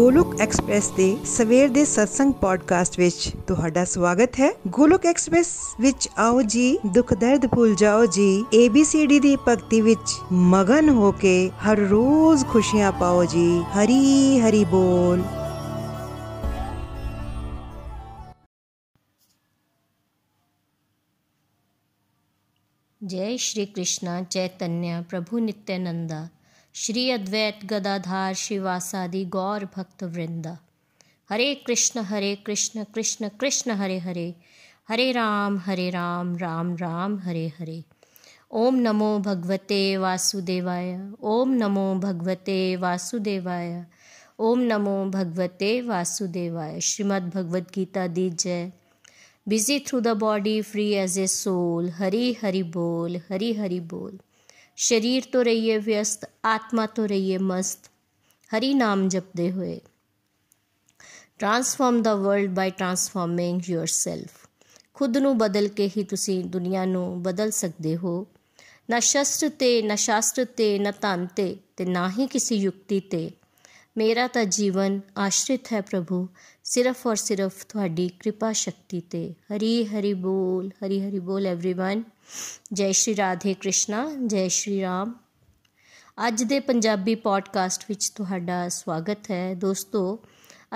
Golok express ਦੇ ਸਵੇਰ ਦੇ ਸਤਸੰਗ ਪੋਡਕਾਸਟ ਵਿੱਚ ਤੁਹਾਡਾ ਸਵਾਗਤ ਹੈ ਗੋਲੋਕ ਐਕਸਪ੍ਰੈਸ ਵਿੱਚ ਆਓ ਜੀ ਦੁੱਖ ਦਰਦ ਭੁੱਲ ਜਾਓ ਜੀ ABCD ਦੀ ਭਗਤੀ ਵਿੱਚ ਮਗਨ ਹੋ ਕੇ ਹਰ ਰੋਜ਼ ਖੁਸ਼ੀਆਂ ਪਾਓ ਜੀ ਹਰੀ ਹਰੀ ਬੋਲ जय श्री कृष्णा चैतन्य प्रभु नित्यानंदा श्री अद्वैत, गदाधार, शिवासादि, गौर भक्त वृंदा। हरे कृष्ण हरे कृष्ण कृष्ण कृष्ण, हरे हरे। हरे राम हरे राम राम राम, हरे हरे। ओम नमो भगवते वासुदेवाय। ओम नमो भगवते वासुदेवाय। ओम नमो भगवते वासुदेवाय। श्रीमद् भगवद गीता दी जय। Busy through the body, free as a soul Hari Hari बोल, हरी हरि बोल। शरीर तो रहिए व्यस्त आत्मा तो रहिए मस्त हरि नाम जपते हुए transform the world by transforming yourself ਖੁਦ ਨੂੰ ਬਦਲ ਕੇ ਹੀ ਤੁਸੀਂ ਦੁਨੀਆ ਨੂੰ ਬਦਲ ਸਕਦੇ ਹੋ ਨਾ ਸ਼ਸਤਰ ਤੇ ਨਾ ਸ਼ਾਸਤਰ ਤੇ ਨਾ ਧਨ ਤੇ ਤੇ ਨਾ ਹੀ ਕਿਸੇ ਯੁਕਤੀ ਤੇ ਮੇਰਾ ਤਾਂ ਜੀਵਨ ਆਸ਼ਰਿਤ ਹੈ ਪ੍ਰਭੂ ਸਿਰਫ ਔਰ ਸਿਰਫ ਤੁਹਾਡੀ ਕਿਰਪਾ ਸ਼ਕਤੀ ਤੇ ਹਰੀ ਹਰੀ ਬੋਲ ਹਰੀ ਹਰੀ ਬੋਲ एवरीवन ਜੈ ਸ਼੍ਰੀ ਰਾਧੇ ਕ੍ਰਿਸ਼ਨਾ ਜੈ ਸ਼੍ਰੀ ਰਾਮ ਅੱਜ ਦੇ ਪੰਜਾਬੀ ਪੋਡਕਾਸਟ ਵਿੱਚ ਤੁਹਾਡਾ ਸਵਾਗਤ ਹੈ ਦੋਸਤੋ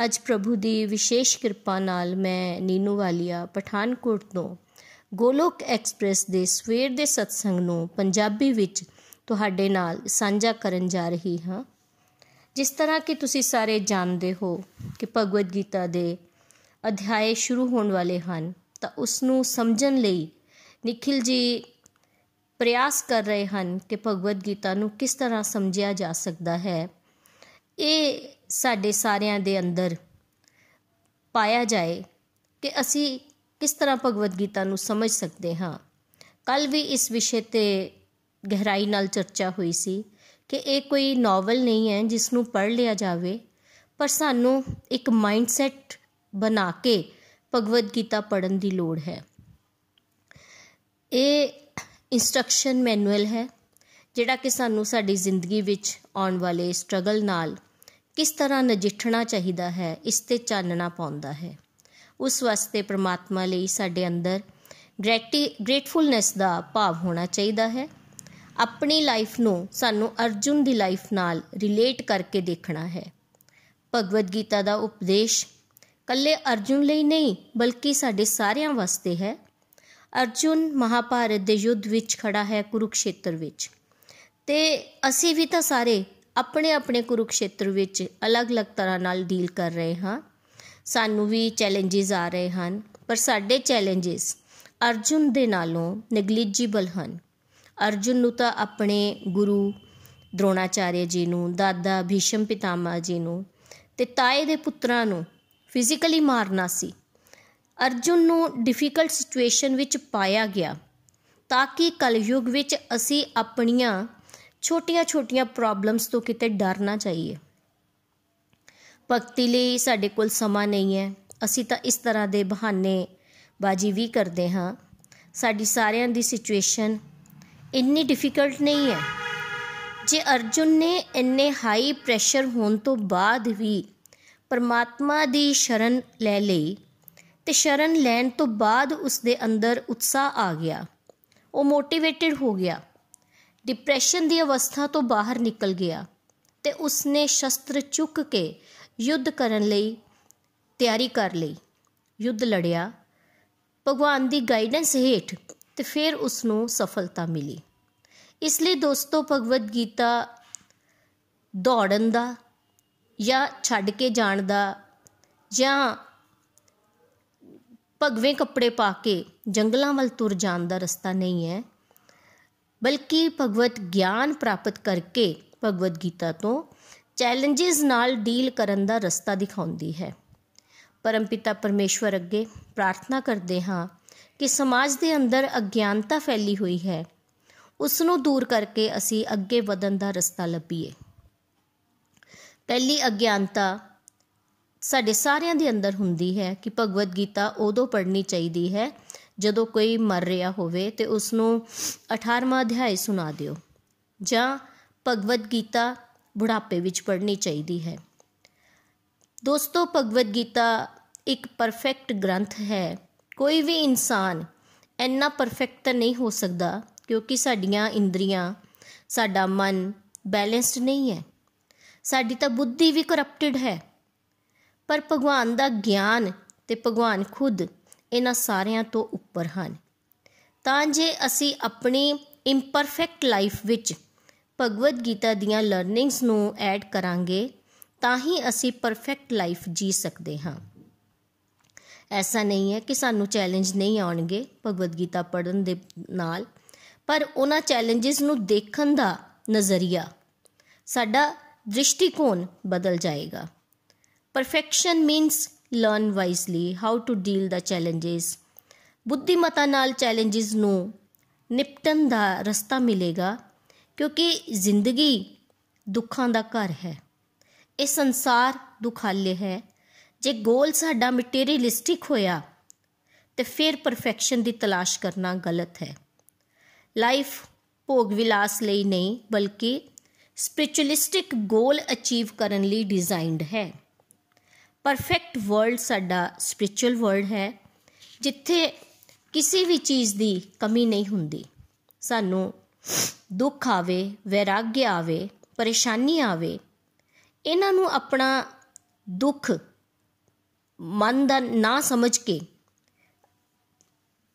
ਅੱਜ ਪ੍ਰਭੂ ਦੀ ਵਿਸ਼ੇਸ਼ ਕਿਰਪਾ ਨਾਲ ਮੈਂ ਨੀਨੂ ਵਾਲੀਆ ਪਠਾਨਕੋਟ ਤੋਂ ਗੋਲੋਕ ਐਕਸਪ੍ਰੈਸ ਦੇ ਸਵੇਰ ਦੇ ਸਤਸੰਗ ਨੂੰ ਪੰਜਾਬੀ ਵਿੱਚ ਤੁਹਾਡੇ ਨਾਲ ਸਾਂਝਾ ਕਰਨ ਜਾ ਰਹੀ ਹਾਂ ਜਿਸ ਤਰ੍ਹਾਂ ਕਿ ਤੁਸੀਂ ਸਾਰੇ ਜਾਣਦੇ ਹੋ ਕਿ ਭਗਵਦ ਗੀਤਾ ਦੇ ਅਧਿਆਏ ਸ਼ੁਰੂ ਹੋਣ ਵਾਲੇ ਹਨ, ਤਾਂ ਉਸ ਨੂੰ ਸਮਝਣ ਲਈ ਨikhil ਜੀ ਪ੍ਰਯਾਸ ਕਰ ਰਹੇ ਹਨ ਕਿ ਭਗਵਦ ਗੀਤਾ ਨੂੰ ਕਿਸ ਤਰ੍ਹਾਂ ਸਮਝਿਆ ਜਾ ਸਕਦਾ ਹੈ। ਇਹ ਸਾਡੇ ਸਾਰਿਆਂ ਦੇ ਅੰਦਰ ਪਾਇਆ ਜਾਏ ਕਿ ਅਸੀਂ ਕਿਸ ਤਰ੍ਹਾਂ ਭਗਵਦ ਗੀਤਾ ਨੂੰ ਸਮਝ ਸਕਦੇ ਹਾਂ। ਕੱਲ ਵੀ ਇਸ ਵਿਸ਼ੇ ਤੇ ਗਹਿਰਾਈ ਨਾਲ ਚਰਚਾ ਹੋਈ ਸੀ ਕਿ ਇਹ ਕੋਈ ਨੋਵਲ ਨਹੀਂ ਹੈ ਜਿਸ ਨੂੰ ਪੜ੍ਹ ਲਿਆ ਜਾਵੇ, ਪਰ ਸਾਨੂੰ ਇੱਕ ਮਾਈਂਡਸੈਟ ਬਣਾ ਕੇ ਭਗਵਦ ਗੀਤਾ ਪੜਨ ਦੀ ਲੋੜ ਹੈ। ਇਹ ਇਨਸਟਰਕਸ਼ਨ ਮੈਨੂਅਲ ਹੈ, ਜਿਹੜਾ ਕਿ ਸਾਨੂੰ ਸਾਡੀ ਜ਼ਿੰਦਗੀ ਵਿੱਚ ਆਉਣ ਵਾਲੇ ਸਟਰਗਲ ਨਾਲ ਕਿਸ ਤਰ੍ਹਾਂ ਨਜਿੱਠਣਾ ਚਾਹੀਦਾ ਹੈ, ਇਸ ਤੇ ਚਾਨਣਾ ਪਾਉਂਦਾ ਹੈ। ਉਸ ਵਾਸਤੇ ਪ੍ਰਮਾਤਮਾ ਲਈ ਸਾਡੇ ਅੰਦਰ ਗ੍ਰੈਟੀ ਗ੍ਰੇਟਫੁਲਨੈਸ ਦਾ ਭਾਵ ਹੋਣਾ ਚਾਹੀਦਾ ਹੈ। ਆਪਣੀ ਲਾਈਫ ਨੂੰ ਸਾਨੂੰ ਅਰਜੁਨ ਦੀ ਲਾਈਫ ਨਾਲ ਰਿਲੇਟ ਕਰਕੇ ਦੇਖਣਾ ਹੈ। ਭਗਵਦ ਗੀਤਾ ਦਾ ਉਪਦੇਸ਼ ਕੱਲੇ ਅਰਜੁਨ ਲਈ ਨਹੀਂ, ਬਲਕਿ ਸਾਡੇ ਸਾਰਿਆਂ ਵਾਸਤੇ ਹੈ। ਅਰਜੁਨ ਮਹਾਭਾਰਤ ਦੇ ਯੁੱਧ ਵਿੱਚ ਖੜਾ ਹੈ ਕੁਰੂਕਸ਼ੇਤਰ ਵਿੱਚ। ਤੇ ਅਸੀਂ ਵੀ ਤਾਂ ਸਾਰੇ ਆਪਣੇ ਆਪਣੇ ਕੁਰੂਕਸ਼ੇਤਰ ਵਿੱਚ ਅਲੱਗ-ਅਲੱਗ ਤਰ੍ਹਾਂ ਨਾਲ ਡੀਲ ਕਰ ਰਹੇ ਹਾਂ। ਸਾਨੂੰ ਵੀ ਚੈਲੰਜਸ ਆ ਰਹੇ ਹਨ, ਪਰ ਸਾਡੇ ਚੈਲੰਜਸ ਅਰਜੁਨ ਦੇ ਨਾਲੋਂ ਨੈਗਲੀਜੀਬਲ ਹਨ। ਅਰਜੁਨ ਨੂੰ ਤਾਂ ਆਪਣੇ ਗੁਰੂ ਦ੍ਰੋਣਾਚਾਰਿਆ ਜੀ ਨੂੰ, ਦਾਦਾ ਭੀਸ਼ਮ ਪਿਤਾਮਾ ਜੀ ਨੂੰ ਤੇ ਤਾਏ ਦੇ ਪੁੱਤਰਾਂ ਨੂੰ ਫਿਜ਼ੀਕਲੀ ਮਾਰਨਾ ਸੀ। ਅਰਜੁਨ ਨੂੰ ਡਿਫਿਕਲਟ ਸਿਚੁਏਸ਼ਨ ਵਿੱਚ ਪਾਇਆ ਗਿਆ ਤਾਂ ਕਿ ਕਲਯੁਗ ਵਿੱਚ ਅਸੀਂ ਆਪਣੀਆਂ ਛੋਟੀਆਂ-ਛੋਟੀਆਂ ਪ੍ਰੋਬਲਮਸ ਤੋਂ ਕਿਤੇ ਡਰ ਨਾ ਜਾਈਏ। ਭਗਤੀ ਲਈ ਸਾਡੇ ਕੋਲ ਸਮਾਂ ਨਹੀਂ ਹੈ। ਅਸੀਂ ਤਾਂ ਇਸ ਤਰ੍ਹਾਂ ਦੇ ਬਹਾਨੇ ਬਾਜੀ ਵੀ ਕਰਦੇ ਹਾਂ। ਸਾਡੀ ਸਾਰਿਆਂ ਦੀ ਸਿਚੁਏਸ਼ਨ ਇੰਨੀ ਡਿਫਿਕਲਟ ਨਹੀਂ ਹੈ। ਜੇ ਅਰਜੁਨ ਨੇ ਇੰਨੇ ਹਾਈ ਪ੍ਰੈਸ਼ਰ ਹੋਣ ਤੋਂ ਬਾਅਦ ਵੀ ਪਰਮਾਤਮਾ ਦੀ ਸ਼ਰਨ ਲੈ ਲਈ ਤੇ ਸ਼ਰਨ ਲੈਣ ਤੋਂ ਬਾਅਦ ਉਸ ਦੇ ਅੰਦਰ ਉਤਸ਼ਾਹ ਆ ਗਿਆ। ਉਹ ਮੋਟੀਵੇਟਿਡ ਹੋ ਗਿਆ। ਡਿਪਰੈਸ਼ਨ ਦੀ ਅਵਸਥਾ ਤੋਂ ਬਾਹਰ ਨਿਕਲ ਗਿਆ ਤੇ ਉਸਨੇ ਸ਼ਸਤਰ ਚੁੱਕ ਕੇ ਯੁੱਧ ਕਰਨ ਲਈ ਤਿਆਰੀ ਕਰ ਲਈ। ਯੁੱਧ ਲੜਿਆ। ਭਗਵਾਨ ਦੀ ਗਾਈਡੈਂਸ ਹੇਠ ਤੇ ਫਿਰ ਉਸ ਨੂੰ ਸਫਲਤਾ ਮਿਲੀ। ਇਸ ਲਈ ਦੋਸਤੋ, ਭਗਵਦ ਗੀਤਾ ਦੌੜਨ ਦਾ ਜਾਂ ਛੱਡ ਕੇ ਜਾਣ ਦਾ ਜਾਂ ਭਗਵੇਂ ਕੱਪੜੇ ਪਾ ਕੇ ਜੰਗਲਾਂ ਵੱਲ ਤੁਰ ਜਾਣ ਦਾ ਰਸਤਾ ਨਹੀਂ ਹੈ, ਬਲਕਿ ਭਗਵਤ ਗਿਆਨ ਪ੍ਰਾਪਤ ਕਰਕੇ ਭਗਵਦ ਗੀਤਾ ਤੋਂ ਚੈਲੰਜਸ ਨਾਲ ਡੀਲ ਕਰਨ ਦਾ ਰਸਤਾ ਦਿਖਾਉਂਦੀ ਹੈ। ਪਰਮਪਿਤਾ ਪਰਮੇਸ਼ਵਰ ਅੱਗੇ ਪ੍ਰਾਰਥਨਾ ਕਰਦੇ ਹਾਂ ਕਿ ਸਮਾਜ ਦੇ ਅੰਦਰ ਅਗਿਆਨਤਾ ਫੈਲੀ ਹੋਈ ਹੈ। ਉਸ ਨੂੰ ਦੂਰ ਕਰਕੇ ਅਸੀਂ ਅੱਗੇ ਵਧਣ ਦਾ ਰਸਤਾ ਲੱਭੀਏ। ਪਹਿਲੀ ਅਗਿਆਨਤਾ ਸਾਡੇ ਸਾਰਿਆਂ ਦੇ ਅੰਦਰ ਹੁੰਦੀ ਹੈ ਕਿ ਭਗਵਦ ਗੀਤਾ ਉਦੋਂ ਪੜ੍ਹਨੀ ਚਾਹੀਦੀ ਹੈ ਜਦੋਂ ਕੋਈ ਮਰ ਰਿਹਾ ਹੋਵੇ ਤੇ ਉਸ ਨੂੰ 18ਵਾਂ ਅਧਿਆਇ ਸੁਣਾ ਦਿਓ। ਜਾਂ ਭਗਵਦ ਗੀਤਾ ਬੁਢਾਪੇ ਵਿੱਚ ਪੜ੍ਹਨੀ ਚਾਹੀਦੀ ਹੈ। ਦੋਸਤੋ, ਭਗਵਦ ਗੀਤਾ ਇੱਕ ਪਰਫੈਕਟ ਗ੍ਰੰਥ ਹੈ। ਕੋਈ ਵੀ ਇਨਸਾਨ ਇੰਨਾ ਪਰਫੈਕਟ ਤਾਂ ਨਹੀਂ ਹੋ ਸਕਦਾ ਕਿਉਂਕਿ ਸਾਡੀਆਂ ਇੰਦਰੀਆਂ, ਸਾਡਾ ਮਨ ਬੈਲੈਂਸਡ ਨਹੀਂ ਹੈ। ਸਾਡੀ ਤਾਂ ਬੁੱਧੀ ਵੀ ਕਰਪਟਡ ਹੈ। ਪਰ ਭਗਵਾਨ ਦਾ ਗਿਆਨ ਤੇ ਭਗਵਾਨ ਖੁਦ ਇਹਨਾਂ ਸਾਰਿਆਂ ਤੋਂ ਉੱਪਰ ਹਨ। ਤਾਂ ਜੇ ਅਸੀਂ ਆਪਣੀ ਇੰਪਰਫੈਕਟ ਲਾਈਫ ਵਿੱਚ ਭਗਵਦ ਗੀਤਾ ਦੀਆਂ ਲਰਨਿੰਗਸ ਨੂੰ ਐਡ ਕਰਾਂਗੇ, ਤਾਂ ਹੀ ਅਸੀਂ ਪਰਫੈਕਟ ਲਾਈਫ ਜੀ ਸਕਦੇ ਹਾਂ। ਐਸਾ ਨਹੀਂ ਹੈ ਕਿ ਸਾਨੂੰ ਚੈਲੰਜ ਨਹੀਂ ਆਉਣਗੇ ਭਗਵਦ ਗੀਤਾ ਪੜਨ ਦੇ ਨਾਲ। ਪਰ ਉਹਨਾਂ ਚੈਲੰਜਸ ਨੂੰ ਦੇਖਣ ਦਾ ਨਜ਼ਰੀਆ, ਸਾਡਾ ਦ੍ਰਿਸ਼ਟੀਕੋਣ ਬਦਲ ਜਾਏਗਾ। Perfection means learn wisely how to deal the challenges ਬੁੱਧੀਮਤਾ ਨਾਲ ਚੈਲੰਜਸ ਨੂੰ ਨਿਪਟਣ ਦਾ ਰਸਤਾ ਮਿਲੇਗਾ, ਕਿਉਂਕਿ ਜ਼ਿੰਦਗੀ ਦੁੱਖਾਂ ਦਾ ਘਰ ਹੈ। ਇਹ ਸੰਸਾਰ ਦੁਖਾਲੇ ਹੈ। ਜੇ ਗੋਲ ਸਾਡਾ ਮਟੀਰੀਅਲਿਸਟਿਕ ਹੋਇਆ, ਤੇ ਫਿਰ ਪਰਫੈਕਸ਼ਨ ਦੀ ਤਲਾਸ਼ ਕਰਨਾ ਗਲਤ ਹੈ। ਲਾਈਫ ਭੋਗ ਵਿਲਾਸ ਲਈ ਨਹੀਂ, ਬਲਕਿ ਸਪਿਰਚੁਅਲਿਸਟਿਕ ਗੋਲ ਅਚੀਵ ਕਰਨ ਲਈ ਡਿਜ਼ਾਈਨਡ ਹੈ। ਪਰਫੈਕਟ ਵਰਲਡ ਸਾਡਾ ਸਪਿਰਚੁਅਲ ਵਰਲਡ ਹੈ, ਜਿੱਥੇ ਕਿਸੇ ਵੀ ਚੀਜ਼ ਦੀ ਕਮੀ ਨਹੀਂ ਹੁੰਦੀ। ਸਾਨੂੰ ਦੁੱਖ ਆਵੇ ਵੈਰਾਗ ਆਵੇ, ਪਰੇਸ਼ਾਨੀ ਆਵੇ, ਇਹਨਾਂ ਨੂੰ ਆਪਣਾ ਦੁੱਖ ਮਨ ਦਾ ਨਾ ਸਮਝ ਕੇ,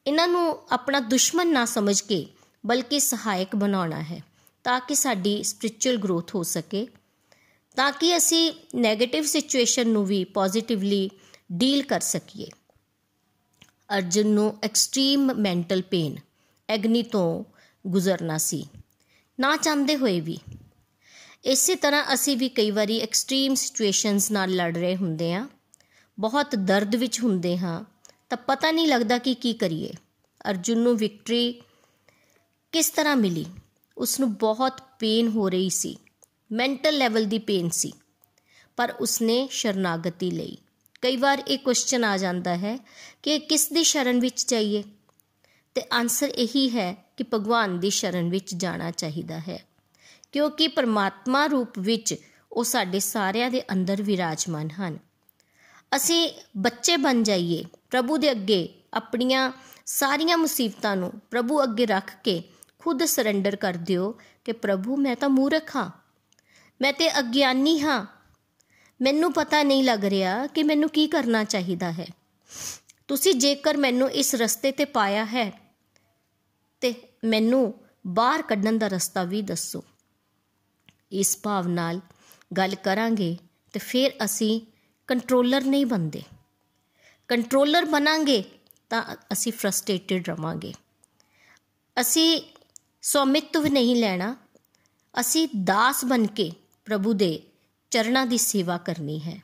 ਇਹਨਾਂ ਨੂੰ ਆਪਣਾ ਦੁਸ਼ਮਣ ਨਾ ਸਮਝ ਕੇ ਬਲਕਿ ਸਹਾਇਕ ਬਣਾਉਣਾ ਹੈ, ਤਾਂ ਕਿ ਸਾਡੀ ਸਪਿਰਚੁਅਲ ਗਰੋਥ ਹੋ ਸਕੇ। ਤਾਂ ਕਿ ਅਸੀਂ 네ਗੇਟਿਵ ਸਿਚੁਏਸ਼ਨ ਨੂੰ ਵੀ ਪੋਜ਼ਿਟਿਵਲੀ ਡੀਲ ਕਰ ਸਕੀਏ। ਅਰਜੁਨ ਨੂੰ ਐਕਸਟ੍ਰੀਮ ਮੈਂਟਲ ਪੇਨ ਐਗਨੀ ਤੋਂ ਗੁਜ਼ਰਨਾ ਸੀ। ਨਾ ਚਾਹੁੰਦੇ ਹੋਏ ਵੀ। ਇਸੇ ਤਰ੍ਹਾਂ ਅਸੀਂ ਵੀ ਕਈ ਵਾਰੀ ਐਕਸਟ੍ਰੀਮ ਸਿਚੁਏਸ਼ਨਸ ਨਾਲ ਲੜ ਰਹੇ ਹੁੰਦੇ ਆ ਬਹੁਤ ਦਰਦ ਵਿੱਚ ਹੁੰਦੇ ਹਾਂ, ਤਾਂ ਪਤਾ ਨਹੀਂ ਲੱਗਦਾ ਕਿ ਕੀ ਕਰੀਏ। ਅਰਜੁਨ ਨੂੰ ਵਿਕਟਰੀ ਕਿਸ ਤਰ੍ਹਾਂ ਮਿਲੀ? ਉਸ ਨੂੰ ਬਹੁਤ ਪੇਨ ਹੋ ਰਹੀ ਸੀ। ਮੈਂਟਲ ਲੈਵਲ ਦੀ ਪੇਨ ਸੀ। ਪਰ ਉਸਨੇ ਸ਼ਰਨਾਗਤੀ ਲਈ। ਕਈ ਵਾਰ ਇਹ ਕੁਐਸਚਨ ਆ ਜਾਂਦਾ ਹੈ ਕਿ ਕਿਸ ਦੀ ਸ਼ਰਨ ਵਿੱਚ ਜਾਈਏ? ਤੇ ਆਨਸਰ ਇਹੀ ਹੈ ਕਿ ਭਗਵਾਨ ਦੀ ਸ਼ਰਨ ਵਿੱਚ ਜਾਣਾ ਚਾਹੀਦਾ ਹੈ। ਕਿਉਂਕਿ ਪਰਮਾਤਮਾ ਰੂਪ ਵਿੱਚ ਉਹ ਸਾਡੇ ਸਾਰਿਆਂ ਦੇ ਅੰਦਰ ਵਿਰਾਜਮਾਨ ਹਨ। ਅਸੀਂ ਬੱਚੇ ਬਣ ਜਾਈਏ, ਪ੍ਰਭੂ ਦੇ ਅੱਗੇ ਆਪਣੀਆਂ ਸਾਰੀਆਂ ਮੁਸੀਬਤਾਂ ਨੂੰ ਪ੍ਰਭੂ ਅੱਗੇ ਰੱਖ ਕੇ ਖੁਦ ਸਰੈਂਡਰ ਕਰ ਦਿਓ ਕਿ ਪ੍ਰਭੂ, ਮੈਂ ਤਾਂ ਮੂਰਖ ਹਾਂ। ਮੈਂ ਤੇ ਅਗਿਆਨੀ ਹਾਂ। ਮੈਨੂੰ ਪਤਾ ਨਹੀਂ ਲੱਗ ਰਿਹਾ ਕਿ ਮੈਨੂੰ ਕੀ ਕਰਨਾ ਚਾਹੀਦਾ ਹੈ। ਤੁਸੀਂ ਜੇਕਰ ਮੈਨੂੰ ਇਸ ਰਸਤੇ ਤੇ ਪਾਇਆ ਹੈ, ਤੇ ਮੈਨੂੰ ਬਾਹਰ ਕੱਢਣ ਦਾ ਰਸਤਾ ਵੀ ਦੱਸੋ। ਇਸ ਭਾਵ ਨਾਲ ਗੱਲ ਕਰਾਂਗੇ ਤੇ ਫਿਰ ਅਸੀਂ ਕੰਟਰੋਲਰ ਨਹੀਂ ਬੰਦੇ ਕੰਟਰੋਲਰ ਬਣਾਂਗੇ ਤਾਂ ਅਸੀਂ ਫਰਸਟ੍ਰੇਟਡ ਰਵਾਂਗੇ। ਅਸੀਂ ਸੌਮਿਤਵ ਨਹੀਂ ਲੈਣਾ। ਅਸੀਂ ਦਾਸ ਬਣ ਕੇ ਪ੍ਰਭੂ ਦੇ ਚਰਨਾਂ ਦੀ ਸੇਵਾ ਕਰਨੀ ਹੈ।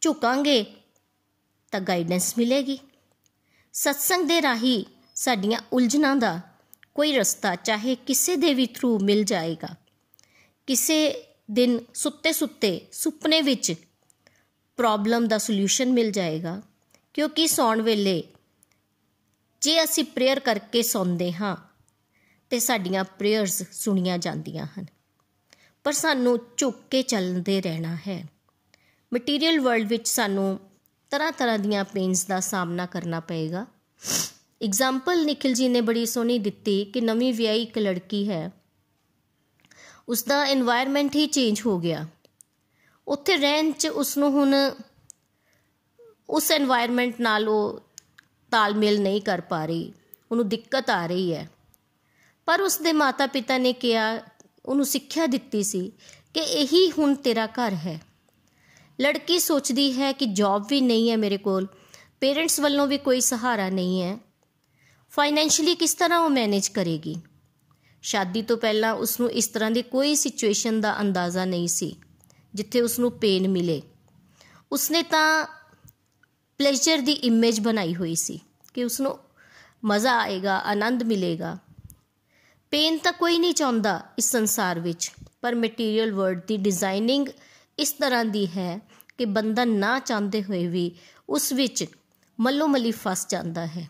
ਝੁਕਾਂਗੇ ਤਾਂ ਗਾਈਡੈਂਸ ਮਿਲੇਗੀ। ਸਤਸੰਗ ਦੇ ਰਾਹੀ ਸਾਡੀਆਂ ਉਲਝਣਾਂ ਦਾ ਕੋਈ ਰਸਤਾ ਚਾਹੇ ਕਿਸੇ ਦੇ ਵੀ ਥਰੂ ਮਿਲ ਜਾਏਗਾ। ਕਿਸੇ ਦਿਨ ਸੁੱਤੇ ਸੁੱਤੇ ਸੁਪਨੇ ਵਿੱਚ ਪ੍ਰੋਬਲਮ ਦਾ ਸੋਲੂਸ਼ਨ ਮਿਲ ਜਾਏਗਾ। ਕਿਉਂਕਿ ਸੌਣ ਵੇਲੇ ਜੇ ਅਸੀਂ ਪ੍ਰੇਅਰ ਕਰਕੇ ਸੌਂਦੇ ਹਾਂ ਤੇ ਸਾਡੀਆਂ ਪ੍ਰੇਅਰਸ ਸੁਣੀਆਂ ਜਾਂਦੀਆਂ ਹਨ। ਪਰ ਸਾਨੂੰ ਝੁੱਕ ਕੇ ਚੱਲਦੇ ਰਹਿਣਾ ਹੈ। ਮਟੀਰੀਅਲ ਵਰਲਡ ਵਿੱਚ ਸਾਨੂੰ ਤਰ੍ਹਾਂ-ਤਰ੍ਹਾਂ ਦੀਆਂ ਪੇਨਸ ਦਾ ਸਾਹਮਣਾ ਕਰਨਾ ਪਏਗਾ। ਐਗਜ਼ਾਮਪਲ ਨikhil ji ਨੇ ਬੜੀ ਸੋਹਣੀ ਦਿੱਤੀ ਕਿ ਨਵੀਂ ਵਿਆਹੀ ਇੱਕ ਲੜਕੀ ਹੈ। ਉਸ ਦਾ এনवायरमेंट ਹੀ ਚੇਂਜ ਹੋ ਗਿਆ। ਉੱਥੇ ਰਹਿਣ 'ਚ ਉਸ ਨੂੰ ਹੁਣ ਉਸ এনवायरमेंट ਨਾਲ ਉਹ ਤਾਲਮੇਲ ਨਹੀਂ ਕਰ ਪਾ ਰਹੀ। ਉਹਨੂੰ ਦਿੱਕਤ ਆ ਰਹੀ ਹੈ। ਪਰ ਉਸ ਦੇ ਮਾਤਾ-ਪਿਤਾ ਨੇ ਕਿਹਾ, ਉਹਨੂੰ ਸਿੱਖਿਆ ਦਿੱਤੀ ਸੀ ਕਿ ਇਹੀ ਹੁਣ ਤੇਰਾ ਘਰ ਹੈ। ਲੜਕੀ ਸੋਚਦੀ ਹੈ ਕਿ ਜੌਬ ਵੀ ਨਹੀਂ ਹੈ ਮੇਰੇ ਕੋਲ ਪੇਰੈਂਟਸ ਵੱਲੋਂ ਵੀ ਕੋਈ ਸਹਾਰਾ ਨਹੀਂ ਹੈ। ਫਾਈਨੈਂਸ਼ੀਅਲੀ ਕਿਸ ਤਰ੍ਹਾਂ ਉਹ ਮੈਨੇਜ ਕਰੇਗੀ? ਸ਼ਾਦੀ ਤੋਂ ਪਹਿਲਾਂ ਉਸ ਨੂੰ ਇਸ ਤਰ੍ਹਾਂ ਦੀ ਕੋਈ ਸਿਚੁਏਸ਼ਨ ਦਾ ਅੰਦਾਜ਼ਾ ਨਹੀਂ ਸੀ, ਜਿੱਥੇ ਉਸ ਨੂੰ ਪੇਨ ਮਿਲੇ। ਉਸਨੇ ਤਾਂ ਪਲੇਜਰ ਦੀ ਇਮੇਜ ਬਣਾਈ ਹੋਈ ਸੀ ਕਿ ਉਸ ਨੂੰ ਮਜ਼ਾ ਆਏਗਾ, ਆਨੰਦ ਮਿਲੇਗਾ। ਪੇਨ ਤਾਂ ਕੋਈ ਨਹੀਂ ਚਾਹੁੰਦਾ ਇਸ ਸੰਸਾਰ ਵਿੱਚ, ਪਰ ਮਟੀਰੀਅਲ ਵਰਲਡ ਦੀ ਡਿਜ਼ਾਈਨਿੰਗ ਇਸ ਤਰ੍ਹਾਂ ਦੀ ਹੈ ਕਿ ਬੰਦਾ ਨਾ ਚਾਹੁੰਦੇ ਹੋਏ ਵੀ ਉਸ ਵਿੱਚ ਮੱਲੋ ਮੱਲੀ ਫਸ ਜਾਂਦਾ ਹੈ।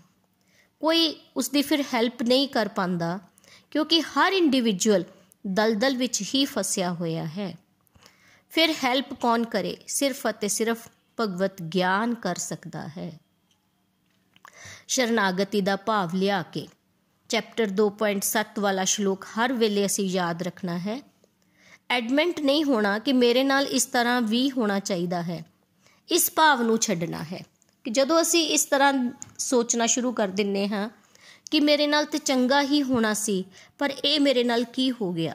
ਕੋਈ ਉਸ ਦੀ ਫਿਰ ਹੈਲਪ ਨਹੀਂ ਕਰ ਪਾਉਂਦਾ, ਕਿਉਂਕਿ ਹਰ ਇੰਡੀਵਿਜੂਅਲ ਦਲਦਲ ਵਿੱਚ ਹੀ ਫਸਿਆ ਹੋਇਆ ਹੈ। ਫਿਰ ਹੈਲਪ ਕੌਣ ਕਰੇ? ਸਿਰਫ ਅਤੇ ਸਿਰਫ ਭਗਵਤ ਗਿਆਨ ਕਰ ਸਕਦਾ ਹੈ। ਸ਼ਰਨਾਗਤੀ ਦਾ ਭਾਵ ਲਿਆ ਕੇ ਚੈਪਟਰ 2.7 ਵਾਲਾ ਸ਼ਲੋਕ ਹਰ ਵੇਲੇ ਅਸੀਂ ਯਾਦ ਰੱਖਣਾ ਹੈ। ਐਡਮੈਂਟ ਨਹੀਂ ਹੋਣਾ ਕਿ ਮੇਰੇ ਨਾਲ ਇਸ ਤਰ੍ਹਾਂ ਵੀ ਹੋਣਾ ਚਾਹੀਦਾ ਹੈ। ਇਸ ਭਾਵ ਨੂੰ ਛੱਡਣਾ ਹੈ ਕਿ ਜਦੋਂ ਅਸੀਂ ਇਸ ਤਰ੍ਹਾਂ ਸੋਚਣਾ ਸ਼ੁਰੂ ਕਰ ਦਿੰਨੇ ਹਾਂ ਕਿ ਮੇਰੇ ਨਾਲ ਤੇ ਚੰਗਾ ਹੀ ਹੋਣਾ ਸੀ, ਪਰ ਇਹ ਮੇਰੇ ਨਾਲ ਕੀ ਹੋ ਗਿਆ?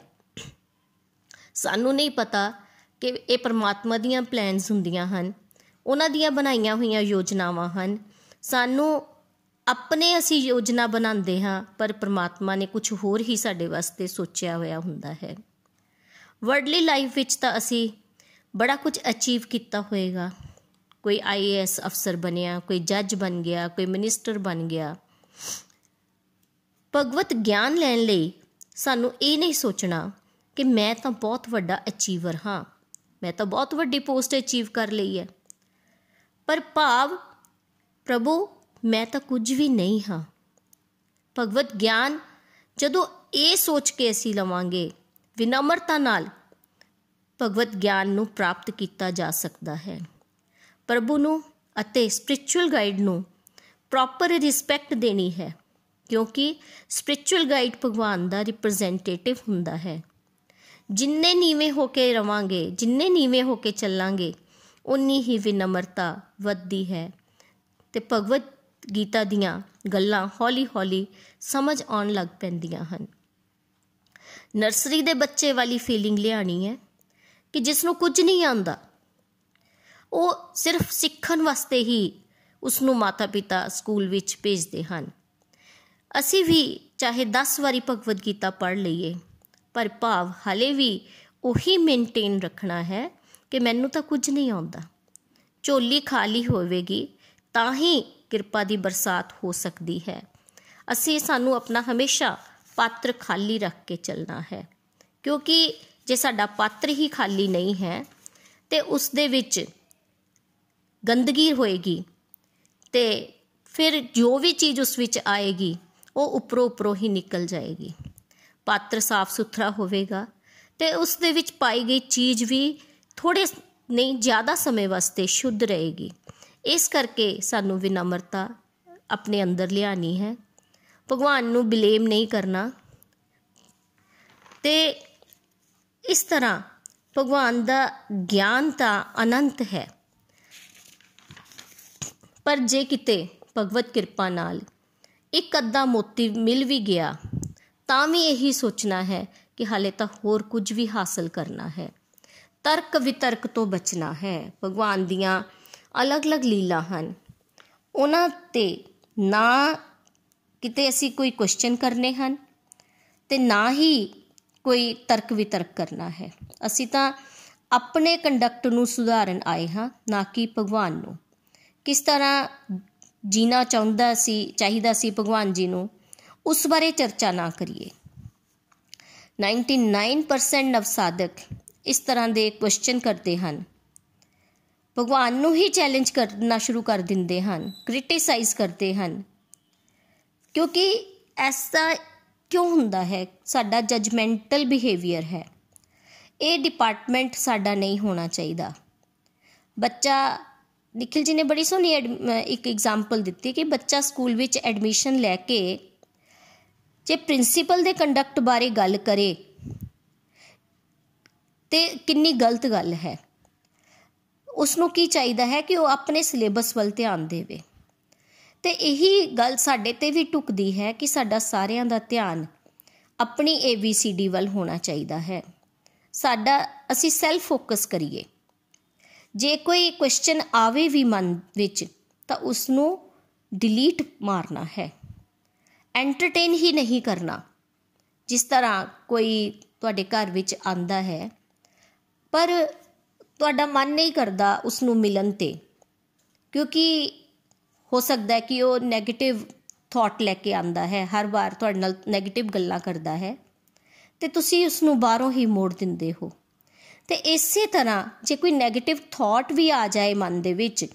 ਸਾਨੂੰ ਨਹੀਂ ਪਤਾ ਕਿ ਇਹ ਪਰਮਾਤਮਾ ਦੀਆਂ ਪਲਾਨਸ ਹੁੰਦੀਆਂ ਹਨ, ਉਹਨਾਂ ਦੀਆਂ ਬਣਾਈਆਂ ਹੋਈਆਂ ਯੋਜਨਾਵਾਂ ਹਨ। ਸਾਨੂੰ ਆਪਣੇ ਅਸੀਂ ਯੋਜਨਾ ਬਣਾਉਂਦੇ ਹਾਂ, ਪਰ ਪਰਮਾਤਮਾ ਨੇ ਕੁਝ ਹੋਰ ਹੀ ਸਾਡੇ ਵਾਸਤੇ ਸੋਚਿਆ ਹੋਇਆ ਹੁੰਦਾ ਹੈ। ਵਰਡਲੀ ਲਾਈਫ ਵਿੱਚ ਤਾਂ ਅਸੀਂ ਬੜਾ ਕੁਝ ਅਚੀਵ ਕੀਤਾ ਹੋਏਗਾ। ਕੋਈ ਆਈਏਐਸ ਅਫਸਰ ਬਣਿਆ, ਕੋਈ ਜੱਜ ਬਣ ਗਿਆ, ਕੋਈ ਮਿਨਿਸਟਰ ਬਣ ਗਿਆ। ਭਗਵਤ ਗਿਆਨ ਲੈਣ ਲਈ ਸਾਨੂੰ ਇਹ ਨਹੀਂ ਸੋਚਣਾ ਕਿ ਮੈਂ ਤਾਂ ਬਹੁਤ ਵੱਡਾ ਅਚੀਵਰ ਹਾਂ। ਮੈਂ ਤਾਂ ਬਹੁਤ ਵੱਡੀ ਪੋਸਟ ਅਚੀਵ ਕਰ ਲਈ ਹੈ। ਪਰ ਭਾਵ ਪ੍ਰਭੂ ਮੈਂ ਤਾਂ ਕੁਝ ਵੀ ਨਹੀਂ ਹਾਂ। ਭਗਵਤ ਗਿਆਨ ਜਦੋਂ ਇਹ ਸੋਚ ਕੇ ਅਸੀਂ ਲਵਾਂਗੇ, ਵਿਨਮਰਤਾ ਨਾਲ ਭਗਵਤ ਗਿਆਨ ਨੂੰ ਪ੍ਰਾਪਤ ਕੀਤਾ ਜਾ ਸਕਦਾ ਹੈ। ਪ੍ਰਭੂ ਨੂੰ ਅਤੇ ਸਪਿਰਚੁਅਲ ਗਾਈਡ ਨੂੰ ਪ੍ਰੋਪਰ ਰਿਸਪੈਕਟ ਦੇਣੀ ਹੈ, ਕਿਉਂਕਿ ਸਪਿਰਚੁਅਲ ਗਾਈਡ ਭਗਵਾਨ ਦਾ ਰਿਪਰੈਜ਼ੈਂਟੇਟਿਵ ਹੁੰਦਾ ਹੈ। ਜਿੰਨੇ ਨੀਵੇਂ ਹੋ ਕੇ ਰਵਾਂਗੇ, ਜਿੰਨੇ ਨੀਵੇਂ ਹੋ ਕੇ ਚੱਲਾਂਗੇ ਉਨੀ ਹੀ ਵਿਨਮਰਤਾ ਵੱਧਦੀ ਹੈ ਤੇ ਭਗਵਤ ਗੀਤਾ ਦੀਆਂ ਗੱਲਾਂ ਹੌਲੀ-ਹੌਲੀ ਸਮਝ ਆਉਣ ਲੱਗ ਪੈਂਦੀਆਂ ਹਨ। ਨਰਸਰੀ ਦੇ ਬੱਚੇ ਵਾਲੀ ਫੀਲਿੰਗ ਲਿਆਣੀ ਹੈ ਕਿ ਜਿਸ ਨੂੰ ਕੁਝ ਨਹੀਂ ਆਉਂਦਾ, ਉਹ ਸਿਰਫ ਸਿੱਖਣ ਵਾਸਤੇ ਹੀ ਉਸ ਨੂੰ ਮਾਤਾ-ਪਿਤਾ ਸਕੂਲ ਵਿੱਚ ਭੇਜਦੇ ਹਨ। ਅਸੀਂ ਵੀ ਚਾਹੇ 10 ਵਾਰੀ ਭਗਵਦ ਗੀਤਾ ਪੜ੍ਹ ਲਈਏ, ਪਰ ਭਾਵ ਹਲੇ ਵੀ ਉਹੀ ਮੇਨਟੇਨ ਰੱਖਣਾ ਹੈ ਕਿ ਮੈਨੂੰ ਤਾਂ ਕੁਝ ਨਹੀਂ ਆਉਂਦਾ। ਝੋਲੀ ਖਾਲੀ ਹੋਵੇਗੀ, ਤਾਂ ਹੀ ਕਿਰਪਾ ਦੀ ਬਰਸਾਤ ਹੋ ਸਕਦੀ ਹੈ। ਅਸੀਂ ਸਾਨੂੰ ਆਪਣਾ ਹਮੇਸ਼ਾ ਪਾਤਰ ਖਾਲੀ ਰੱਖ ਕੇ ਚੱਲਣਾ ਹੈ। ਕਿਉਂਕਿ ਜੇ ਸਾਡਾ ਪਾਤਰ ਹੀ ਖਾਲੀ ਨਹੀਂ ਹੈ, ਤੇ ਉਸ ਦੇ ਵਿੱਚ ਗੰਦਗੀ ਹੋਏਗੀ, ਤੇ ਫਿਰ ਜੋ ਵੀ ਚੀਜ਼ ਉਸ ਵਿੱਚ ਆਏਗੀ, ਉਹ ਉੱਪਰੋਂ ਉੱਪਰੋਂ ਹੀ ਨਿਕਲ ਜਾਏਗੀ। ਪਾਤਰ ਸਾਫ਼ ਸੁਥਰਾ ਹੋਵੇਗਾ, ਤੇ ਉਸ ਦੇ ਵਿੱਚ ਪਾਈ ਗਈ ਚੀਜ਼ ਵੀ ਥੋੜੇ ਨਹੀਂ, ਜ਼ਿਆਦਾ ਸਮੇਂ ਵਾਸਤੇ ਸ਼ੁੱਧ ਰਹੇਗੀ। ਇਸ ਕਰਕੇ ਸਾਨੂੰ ਵਿਨਮਰਤਾ ਆਪਣੇ ਅੰਦਰ ਲਿਆਣੀ ਹੈ। ਭਗਵਾਨ ਨੂੰ ਬਲੇਮ ਨਹੀਂ ਕਰਨਾ। ਤੇ ਇਸ ਤਰ੍ਹਾਂ ਭਗਵਾਨ ਦਾ ਗਿਆਨ ਤਾਂ ਅਨੰਤ ਹੈ। ਪਰ ਜੇ ਕਿਤੇ ਭਗਵਤ ਕਿਰਪਾ ਨਾਲ ਇੱਕ ਅੱਧਾ ਮੋਤੀ ਮਿਲ ਵੀ ਗਿਆ, ਤਾਂ ਵੀ ਇਹੀ ਸੋਚਣਾ ਹੈ ਕਿ ਹਾਲੇ ਤਾਂ ਹੋਰ ਕੁਝ ਵੀ ਹਾਸਲ ਕਰਨਾ ਹੈ। ਤਰਕ ਵਿਤਰਕ ਤੋਂ ਬਚਣਾ ਹੈ। ਭਗਵਾਨ ਦੀਆਂ ਅਲੱਗ-ਅਲੱਗ ਲੀਲਾ ਹਨ। ਉਹਨਾਂ ਤੇ ਨਾ ਕਿਤੇ ਅਸੀਂ ਕੋਈ ਕੁਐਸਚਨ ਕਰਨੇ ਹਨ ਤੇ ਨਾ ਹੀ ਕੋਈ ਤਰਕ ਵਿਤਰਕ ਕਰਨਾ ਹੈ। ਅਸੀਂ ਤਾਂ ਆਪਣੇ ਕੰਡਕਟ ਨੂੰ ਸੁਧਾਰਨ ਆਏ ਹਾਂ, ਨਾ ਕਿ ਭਗਵਾਨ ਨੂੰ। ਕਿਸ ਤਰ੍ਹਾਂ ਜੀਣਾ ਚਾਹੁੰਦਾ ਸੀ, ਚਾਹੀਦਾ ਸੀ ਭਗਵਾਨ ਜੀ ਨੂੰ, ਉਸ ਬਾਰੇ ਚਰਚਾ ਨਾ ਕਰੀਏ। 99% ਨਵ ਸਾਧਕ ਇਸ ਤਰ੍ਹਾਂ ਦੇ ਕੁਐਸਚਨ ਕਰਦੇ ਹਨ। ਭਗਵਾਨ ਨੂੰ ਹੀ ਚੈਲੰਜ ਕਰਨਾ ਸ਼ੁਰੂ ਕਰ ਦਿੰਦੇ ਹਨ ਕ੍ਰਿਟਿਸਾਈਜ਼ ਕਰਦੇ ਹਨ। ਕਿਉਂਕਿ ਐਸਾ ਕਿਉਂ ਹੁੰਦਾ ਹੈ? ਸਾਡਾ ਜਜਮੈਂਟਲ ਬਿਹੇਵੀਅਰ ਹੈ। ਇਹ ਡਿਪਾਰਟਮੈਂਟ ਸਾਡਾ ਨਹੀਂ ਹੋਣਾ ਚਾਹੀਦਾ। ਬੱਚਾ, ਨikhil ji ਨੇ ਬੜੀ ਸੋਹਣੀ ਇੱਕ ਐਗਜ਼ਾਮਪਲ ਦਿੱਤੀ ਕਿ ਬੱਚਾ ਸਕੂਲ ਵਿੱਚ ਐਡਮਿਸ਼ਨ ਲੈ ਕੇ ਜੇ ਪ੍ਰਿੰਸੀਪਲ ਦੇ ਕੰਡਕਟ ਬਾਰੇ ਗੱਲ ਕਰੇ, ਤੇ ਕਿੰਨੀ ਗਲਤ ਗੱਲ ਹੈ। ਉਸ ਨੂੰ ਕੀ ਚਾਹੀਦਾ ਹੈ ਕਿ ਉਹ ਆਪਣੇ ਸਿਲੇਬਸ ਵੱਲ ਧਿਆਨ ਦੇਵੇ। ਤੇ ਇਹੀ ਗੱਲ ਸਾਡੇ ਤੇ ਵੀ ਟੁਕਦੀ ਹੈ ਕਿ ਸਾਡਾ ਸਾਰਿਆਂ ਦਾ ਧਿਆਨ ਆਪਣੀ ABCD ਵੱਲ ਹੋਣਾ ਚਾਹੀਦਾ ਹੈ। ਸਾਡਾ, ਅਸੀਂ ਸੈਲਫ ਫੋਕਸ ਕਰੀਏ। ਜੇ ਕੋਈ ਕੁਐਸਚਨ ਆਵੇ ਵੀ ਮਨ ਵਿੱਚ, ਤਾਂ ਉਸ ਨੂੰ ਡਿਲੀਟ ਮਾਰਨਾ ਹੈ। ਐਂਟਰਟੇਨ ਹੀ ਨਹੀਂ ਕਰਨਾ। ਜਿਸ ਤਰ੍ਹਾਂ ਕੋਈ ਤੁਹਾਡੇ ਘਰ ਵਿੱਚ ਆਂਦਾ ਹੈ, ਪਰ ਤੁਹਾਡਾ ਮਨ ਨਹੀਂ ਕਰਦਾ ਉਸ ਨੂੰ ਮਿਲਣ ਤੇ। ਕਿਉਂਕਿ ਹੋ ਸਕਦਾ ਹੈ ਕਿ ਉਹ 네ਗੇਟਿਵ ਥਾਟ ਲੈ ਕੇ ਆਂਦਾ ਹੈ, ਹਰ ਵਾਰ ਤੁਹਾਡੇ ਨਾਲ 네ਗੇਟਿਵ ਗੱਲਾਂ ਕਰਦਾ ਹੈ। ਤੇ ਤੁਸੀਂ ਉਸ ਨੂੰ ਬਾਹਰੋਂ ਹੀ ਮੋੜ ਦਿੰਦੇ ਹੋ। ਤੇ ਇਸੇ ਤਰ੍ਹਾਂ ਜੇ ਕੋਈ 네ਗੇਟਿਵ ਥਾਟ ਵੀ ਆ ਜਾਏ ਮਨ ਦੇ ਵਿੱਚ,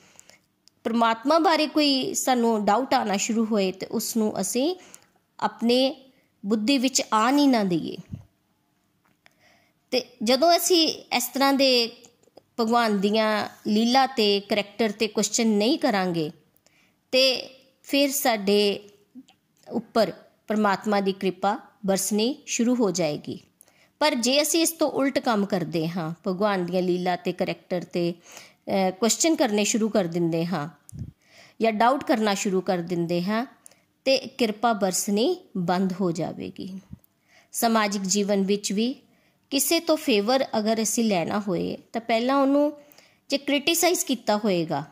ਪਰਮਾਤਮਾ ਬਾਰੇ ਕੋਈ ਸਾਨੂੰ ਡਾਊਟ ਆਣਾ ਸ਼ੁਰੂ ਹੋਏ ਤੇ ਉਸ ਨੂੰ ਅਸੀਂ ਆਪਣੇ ਬੁੱਧੀ ਵਿੱਚ ਆਣ ਹੀ ਨਾ ਦਈਏ। ਤੇ ਜਦੋਂ ਅਸੀਂ ਇਸ ਤਰ੍ਹਾਂ ਦੇ ਭਗਵਾਨ ਦੀਆਂ ਲੀਲਾ ਤੇ ਕਰੈਕਟਰ ਤੇ ਕੁਐਸਚਨ ਨਹੀਂ ਕਰਾਂਗੇ ਤੇ ਫਿਰ ਸਾਡੇ ਉੱਪਰ ਪਰਮਾਤਮਾ ਦੀ ਕਿਰਪਾ ਬਰਸਣੀ ਸ਼ੁਰੂ ਹੋ ਜਾਏਗੀ ਪਰ ਜੇ ਅਸੀਂ ਇਸ ਤੋਂ ਉਲਟ ਕੰਮ ਕਰਦੇ ਹਾਂ ਭਗਵਾਨ ਦੀਆਂ ਲੀਲਾ ਤੇ ਕਰੈਕਟਰ ਤੇ ਕੁਐਸਚਨ ਕਰਨੇ ਸ਼ੁਰੂ ਕਰ ਦਿੰਦੇ ਹਾਂ ਜਾਂ ਡਾਊਟ ਕਰਨਾ ਸ਼ੁਰੂ ਕਰ ਦਿੰਦੇ ਹਾਂ ਤੇ ਕਿਰਪਾ ਬਰਸਣੀ ਬੰਦ ਹੋ ਜਾਵੇਗੀ ਸਮਾਜਿਕ ਜੀਵਨ ਵਿੱਚ ਵੀ ਕਿਸੇ ਤੋਂ ਫੇਵਰ ਅਗਰ ਅਸੀਂ ਲੈਣਾ ਹੋਏ, ਤਾਂ ਪਹਿਲਾਂ ਉਹਨੂੰ ਜੇ ਕ੍ਰਿਟਿਸਾਈਜ਼ ਕੀਤਾ ਹੋਏਗਾ,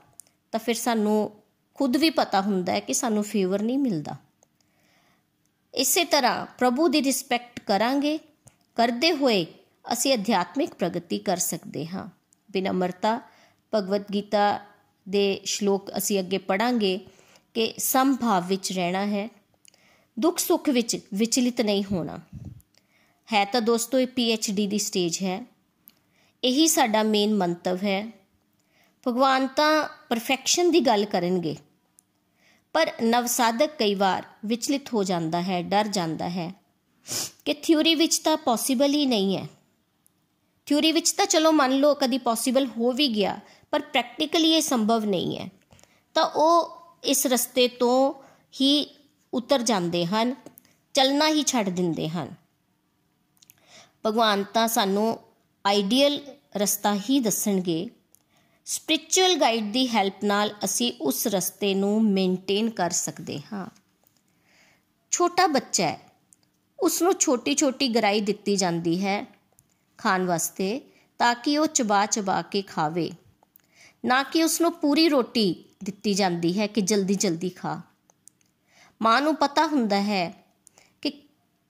ਤਾਂ ਫਿਰ ਸਾਨੂੰ ਖੁਦ ਵੀ ਪਤਾ ਹੁੰਦਾ ਹੈ ਕਿ ਸਾਨੂੰ ਫੇਵਰ ਨਹੀਂ ਮਿਲਦਾ। ਇਸੇ ਤਰ੍ਹਾਂ ਪ੍ਰਭੂ ਦੀ ਰਿਸਪੈਕਟ ਕਰਾਂਗੇ, ਕਰਦੇ ਹੋਏ ਅਸੀਂ ਅਧਿਆਤਮਿਕ ਪ੍ਰਗਤੀ ਕਰ ਸਕਦੇ ਹਾਂ। ਬਿਨਮਰਤਾ ਭਗਵਦ ਗੀਤਾ ਦੇ ਸ਼ਲੋਕ ਅਸੀਂ ਅੱਗੇ ਪੜਾਂਗੇ ਕਿ ਸੰਭਾਵ ਵਿੱਚ ਰਹਿਣਾ ਹੈ ਦੁੱਖ ਸੁੱਖ ਵਿੱਚ ਵਿਚਲਿਤ ਨਹੀਂ ਹੋਣਾ। ਹੈ ਤਾਂ ਦੋਸਤੋ, ਇਹ ਪੀ ਡੀ ਦੀ ਸਟੇਜ ਹੈ। ਇਹੀ ਸਾਡਾ ਮੇਨ ਮੰਤਵ ਹੈ। ਭਗਵਾਨ ਤਾਂ ਪਰਫੈਕਸ਼ਨ ਦੀ ਗੱਲ ਕਰਨਗੇ, ਪਰ ਨਵਸਾਧਕ ਕਈ ਵਾਰ ਵਿਚਲਿਤ ਹੋ ਜਾਂਦਾ ਹੈ, ਡਰ ਜਾਂਦਾ ਹੈ ਕਿ ਥਿਊਰੀ ਵਿੱਚ ਤਾਂ ਪੋਸੀਬਲ ਹੀ ਨਹੀਂ ਹੈ। ਥਿਊਰੀ ਵਿੱਚ ਤਾਂ ਚਲੋ ਮੰਨ ਲਓ ਕਦੀ ਪੋਸੀਬਲ ਹੋ ਵੀ ਗਿਆ, ਪਰ ਪ੍ਰੈਕਟੀਕਲੀ ਇਹ ਸੰਭਵ ਨਹੀਂ ਹੈ। ਤਾਂ ਉਹ ਇਸ ਰਸਤੇ ਤੋਂ ਹੀ ਉਤਰ ਜਾਂਦੇ ਹਨ, ਚੱਲਣਾ ਹੀ ਛੱਡ ਦਿੰਦੇ ਹਨ। ਭਗਵਾਨ ਤਾਂ ਸਾਨੂੰ ਆਈਡੀਅਲ ਰਸਤਾ ਹੀ ਦੱਸਣਗੇ। ਸਪਿਰਚੁਅਲ ਗਾਈਡ ਦੀ ਹੈਲਪ ਨਾਲ ਅਸੀਂ ਉਸ ਰਸਤੇ ਨੂੰ ਮੇਨਟੇਨ ਕਰ ਸਕਦੇ ਹਾਂ। ਛੋਟਾ ਬੱਚਾ ਹੈ ਉਸ ਨੂੰ ਛੋਟੀ-ਛੋਟੀ ਗਰਾਈ ਦਿੱਤੀ ਜਾਂਦੀ ਹੈ ਖਾਣ ਵਾਸਤੇ ਤਾਂ ਕਿ ਉਹ ਚਬਾ ਚਬਾ ਕੇ ਖਾਵੇ। ਨਾ ਕਿ ਉਸ ਨੂੰ ਪੂਰੀ ਰੋਟੀ ਦਿੱਤੀ ਜਾਂਦੀ ਹੈ ਕਿ ਜਲਦੀ-ਜਲਦੀ ਖਾ। ਮਾਂ ਨੂੰ ਪਤਾ ਹੁੰਦਾ ਹੈ ਕਿ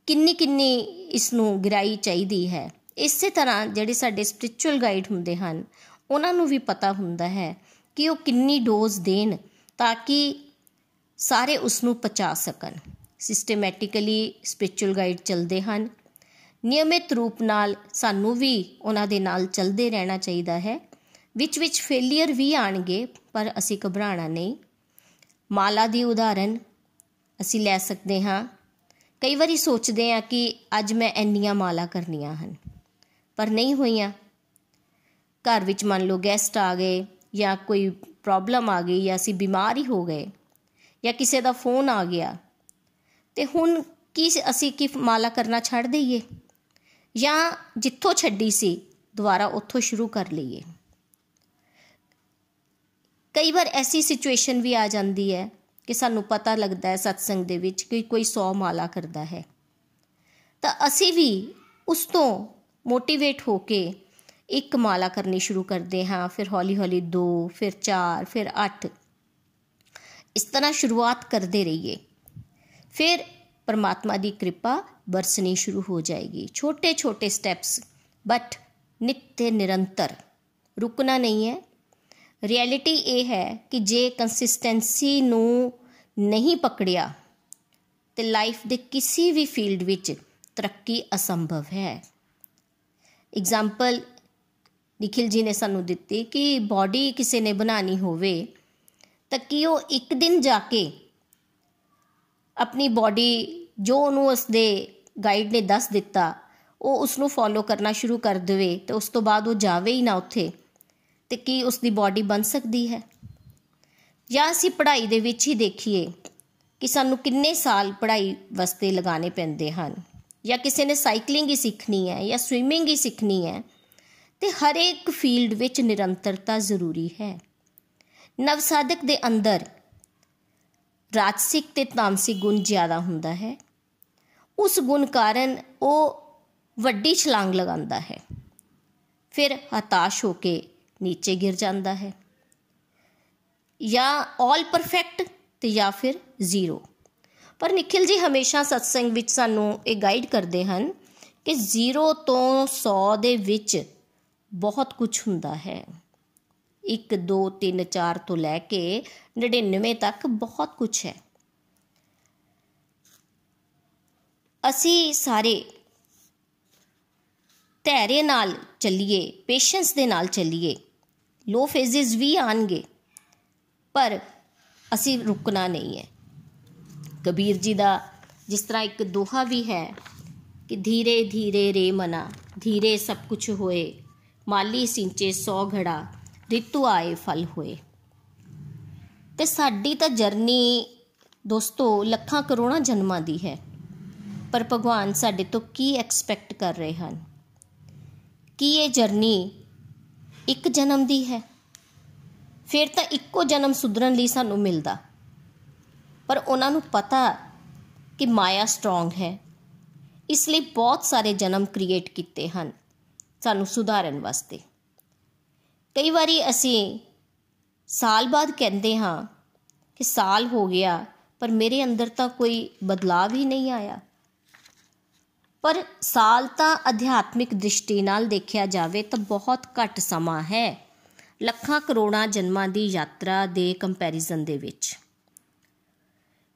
ਕਿੰਨੀ ਕਿੰਨੀ ਇਸ ਨੂੰ ਗਰਾਈ ਚਾਹੀਦੀ ਹੈ। ਇਸੇ ਤਰ੍ਹਾਂ ਜਿਹੜੇ ਸਾਡੇ ਸਪਿਰਚੁਅਲ ਗਾਈਡ ਹੁੰਦੇ ਹਨ, ਉਹਨਾਂ ਨੂੰ ਵੀ ਪਤਾ ਹੁੰਦਾ ਹੈ ਕਿ ਉਹ ਕਿੰਨੀ ਡੋਜ਼ ਦੇਣ ਤਾਂ ਕਿ ਸਾਰੇ ਉਸ ਨੂੰ ਪਚਾ ਸਕਣ। ਸਿਸਟਮੈਟਿਕਲੀ ਸਪਿਰਚੁਅਲ ਗਾਈਡ ਚੱਲਦੇ ਹਨ। ਨਿਯਮਿਤ ਰੂਪ ਨਾਲ ਸਾਨੂੰ ਵੀ ਉਹਨਾਂ ਦੇ ਨਾਲ ਚੱਲਦੇ ਰਹਿਣਾ ਚਾਹੀਦਾ ਹੈ। ਵਿੱਚ ਵਿੱਚ ਫੇਲਿਅਰ ਵੀ ਆਣਗੇ, ਪਰ ਅਸੀਂ ਘਬਰਾਣਾ ਨਹੀਂ। ਮਾਲਾ ਦੀ ਉਦਾਹਰਨ ਅਸੀਂ ਲੈ ਸਕਦੇ ਹਾਂ। ਕਈ ਵਾਰੀ ਸੋਚਦੇ ਆ ਕਿ ਅੱਜ ਮੈਂ ਇੰਨੀਆਂ ਮਾਲਾ ਕਰਨੀਆਂ ਹਨ, ਪਰ ਨਹੀਂ ਹੋਈਆਂ। ਘਰ ਵਿੱਚ ਮੰਨ ਲਓ ਗੈਸਟ ਆ ਗਏ ਜਾਂ ਕੋਈ ਪ੍ਰੋਬਲਮ ਆ ਗਈ ਜਾਂ ਅਸੀਂ ਬਿਮਾਰ ਹੀ ਹੋ ਗਏ ਜਾਂ ਕਿਸੇ ਦਾ ਫੋਨ ਆ ਗਿਆ, ਤੇ ਹੁਣ ਕੀ ਅਸੀਂ ਕੀ ਮਾਲਾ ਕਰਨਾ ਛੱਡ ਦਈਏ? ਜਾਂ ਜਿੱਥੋਂ ਛੱਡੀ ਸੀ, ਦੁਬਾਰਾ ਉੱਥੋਂ ਸ਼ੁਰੂ ਕਰ ਲਈਏ। ਕਈ ਵਾਰ ਐਸੀ ਸਿਚੁਏਸ਼ਨ ਵੀ ਆ ਜਾਂਦੀ ਹੈ ਕਿ ਸਾਨੂੰ ਪਤਾ ਲੱਗਦਾ ਹੈ ਸਤਸੰਗ ਦੇ ਵਿੱਚ ਕਿ ਕੋਈ 100 ਮਾਲਾ ਕਰਦਾ ਹੈ। ਤਾਂ ਅਸੀਂ ਵੀ ਉਸ ਤੋਂ ਮੋਟੀਵੇਟ ਹੋ ਕੇ ਇੱਕ ਮਾਲਾ ਕਰਨੀ ਸ਼ੁਰੂ ਕਰਦੇ ਹਾਂ, ਫਿਰ ਹੌਲੀ-ਹੌਲੀ 2 ਫਿਰ 4 ਫਿਰ 8 ਇਸ ਤਰ੍ਹਾਂ ਸ਼ੁਰੂਆਤ ਕਰਦੇ ਰਹੀਏ। ਫਿਰ ਪਰਮਾਤਮਾ ਦੀ ਕਿਰਪਾ ਬਰਸਣੀ ਸ਼ੁਰੂ ਹੋ ਜਾਏਗੀ। ਛੋਟੇ-ਛੋਟੇ ਸਟੈਪਸ ਬਟ ਨਿੱਤੇ ਨਿਰੰਤਰ। ਰੁਕਣਾ ਨਹੀਂ ਹੈ ਰਿਐਲਿਟੀ ਇਹ ਹੈ ਕਿ ਜੇ ਕੰਸਿਸਟੈਂਸੀ ਨੂੰ ਨਹੀਂ ਪਕੜਿਆ, ਤੇ ਲਾਈਫ ਦੇ ਕਿਸੇ ਵੀ ਫੀਲਡ ਵਿੱਚ ਤਰੱਕੀ ਅਸੰਭਵ ਹੈ। ਐਗਜ਼ਾਮਪਲ ਨikhil ji ਨੇ ਸਾਨੂੰ ਦਿੱਤੀ ਕਿ ਬਾਡੀ ਕਿਸੇ ਨੇ ਬਣਾਣੀ ਹੋਵੇ, ਤਾਂ ਕੀ ਉਹ ਇੱਕ ਦਿਨ ਜਾ ਕੇ ਆਪਣੀ ਬਾਡੀ ਜੋ ਉਹਨੂੰ ਉਸ ਦੇ ਗਾਈਡ ਨੇ ਦੱਸ ਦਿੱਤਾ, ਉਹ ਉਸ ਨੂੰ ਫੋਲੋ ਕਰਨਾ ਸ਼ੁਰੂ ਕਰ ਦੇਵੇ, ਤੇ ਉਸ ਤੋਂ ਬਾਅਦ ਉਹ ਜਾਵੇ ਹੀ ਨਾ ਉੱਥੇ। ਤੇ ਕੀ ਉਸ ਦੀ ਬਾਡੀ ਬਣ ਸਕਦੀ ਹੈ? ਜਾਂ ਅਸੀਂ ਪੜ੍ਹਾਈ ਦੇ ਵਿੱਚ ਹੀ ਦੇਖੀਏ ਕਿ ਸਾਨੂੰ ਕਿੰਨੇ ਸਾਲ ਪੜ੍ਹਾਈ ਵਾਸਤੇ ਲਗਾਣੇ ਪੈਂਦੇ ਹਨ, ਜਾਂ ਕਿਸੇ ਨੇ ਸਾਈਕਲਿੰਗ ਹੀ ਸਿੱਖਣੀ ਹੈ ਜਾਂ ਸਵਿਮਿੰਗ ਹੀ ਸਿੱਖਣੀ ਹੈ, ਤੇ ਹਰ ਇੱਕ ਫੀਲਡ ਵਿੱਚ ਨਿਰੰਤਰਤਾ ਜ਼ਰੂਰੀ ਹੈ। ਨਵਸਾਧਕ ਦੇ ਅੰਦਰ ਰਾਜਸਿਕ ਤੇ ਤਾਮਸਿਕ ਗੁਣ ਜ਼ਿਆਦਾ ਹੁੰਦਾ ਹੈ। ਉਸ ਗੁਣ ਕਾਰਨ ਉਹ ਵੱਡੀ ਛਲਾਂਗ ਲਗਾਉਂਦਾ ਹੈ। ਫਿਰ ਹਤਾਸ਼ ਹੋ ਕੇ ਨੀਚੇ ਗਿਰ ਜਾਂਦਾ ਹੈ। ਜਾਂ ਆਲ ਪਰਫੈਕਟ ਤੇ ਜਾਂ ਫਿਰ ਜ਼ੀਰੋ ਪਰ ਨikhil ji ਹਮੇਸ਼ਾ ਸਤਸੰਗ ਵਿੱਚ ਸਾਨੂੰ ਇਹ ਗਾਈਡ ਕਰਦੇ ਹਨ ਕਿ ਜ਼ੀਰੋ ਤੋਂ 100 ਦੇ ਵਿੱਚ ਬਹੁਤ ਕੁਝ ਹੁੰਦਾ ਹੈ। 1 2 3 4 ਤੋਂ ਲੈ ਕੇ 99 ਤੱਕ ਬਹੁਤ ਕੁਝ ਹੈ। ਅਸੀਂ ਸਾਰੇ ਧੈਰਯ ਨਾਲ ਚੱਲੀਏ ਪੇਸ਼ੈਂਸ ਦੇ ਨਾਲ ਚੱਲੀਏ। ਲੋ ਫੇਜ਼ਸ ਵੀ ਆਣਗੇ, ਪਰ ਅਸੀਂ ਰੁਕਣਾ ਨਹੀਂ ਹੈ। ਕਬੀਰ ਜੀ ਦਾ ਜਿਸ ਤਰ੍ਹਾਂ ਇੱਕ ਦੋਹਾ ਵੀ ਹੈ ਕਿ ਧੀਰੇ ਧੀਰੇ ਰੇ ਮਨਾ, ਧੀਰੇ ਸਭ ਕੁਝ ਹੋਏ, ਮਾਲੀ ਸਿੰਚੇ ਸੌ ਘੜਾ, ਰਿਤੂ ਆਏ ਫਲ ਹੋਏ। ਤੇ ਸਾਡੀ ਤਾਂ ਜਰਨੀ ਦੋਸਤੋ ਲੱਖਾਂ ਕਰੋੜਾਂ ਜਨਮਾਂ ਦੀ ਹੈ, ਪਰ ਭਗਵਾਨ ਸਾਡੇ ਤੋਂ ਕੀ ਐਕਸਪੈਕਟ ਕਰ ਰਹੇ ਹਨ? ਕੀ ਇਹ ਜਰਨੀ ਇੱਕ ਜਨਮ ਦੀ ਹੈ। ਫਿਰ ਤਾਂ ਇੱਕੋ ਜਨਮ ਸੁਧਰਨ ਲਈ ਸਾਨੂੰ ਮਿਲਦਾ। ਪਰ ਉਹਨਾਂ ਨੂੰ ਪਤਾ ਕਿ ਮਾਇਆ ਸਟਰੋਂਗ ਹੈ। ਇਸ ਲਈ ਬਹੁਤ ਸਾਰੇ ਜਨਮ ਕ੍ਰੀਏਟ ਕੀਤੇ ਹਨ ਸਾਨੂੰ ਸੁਧਾਰਨ ਵਾਸਤੇ। ਕਈ ਵਾਰੀ ਅਸੀਂ ਸਾਲ ਬਾਅਦ ਕਹਿੰਦੇ ਹਾਂ ਕਿ ਸਾਲ ਹੋ ਗਿਆ, ਪਰ ਮੇਰੇ ਅੰਦਰ ਤਾਂ ਕੋਈ ਬਦਲਾਅ ਹੀ ਨਹੀਂ ਆਇਆ। ਪਰ ਸਾਲ ਤਾਂ ਅਧਿਆਤਮਿਕ ਦ੍ਰਿਸ਼ਟੀ ਨਾਲ ਦੇਖਿਆ ਜਾਵੇ ਤਾਂ ਬਹੁਤ ਘੱਟ ਸਮਾਂ ਹੈ। ਲੱਖਾਂ ਕਰੋੜਾਂ ਜਨਮਾਂ ਦੀ ਯਾਤਰਾ ਦੇ ਕੰਪੈਰੀਜ਼ਨ ਦੇ ਵਿੱਚ।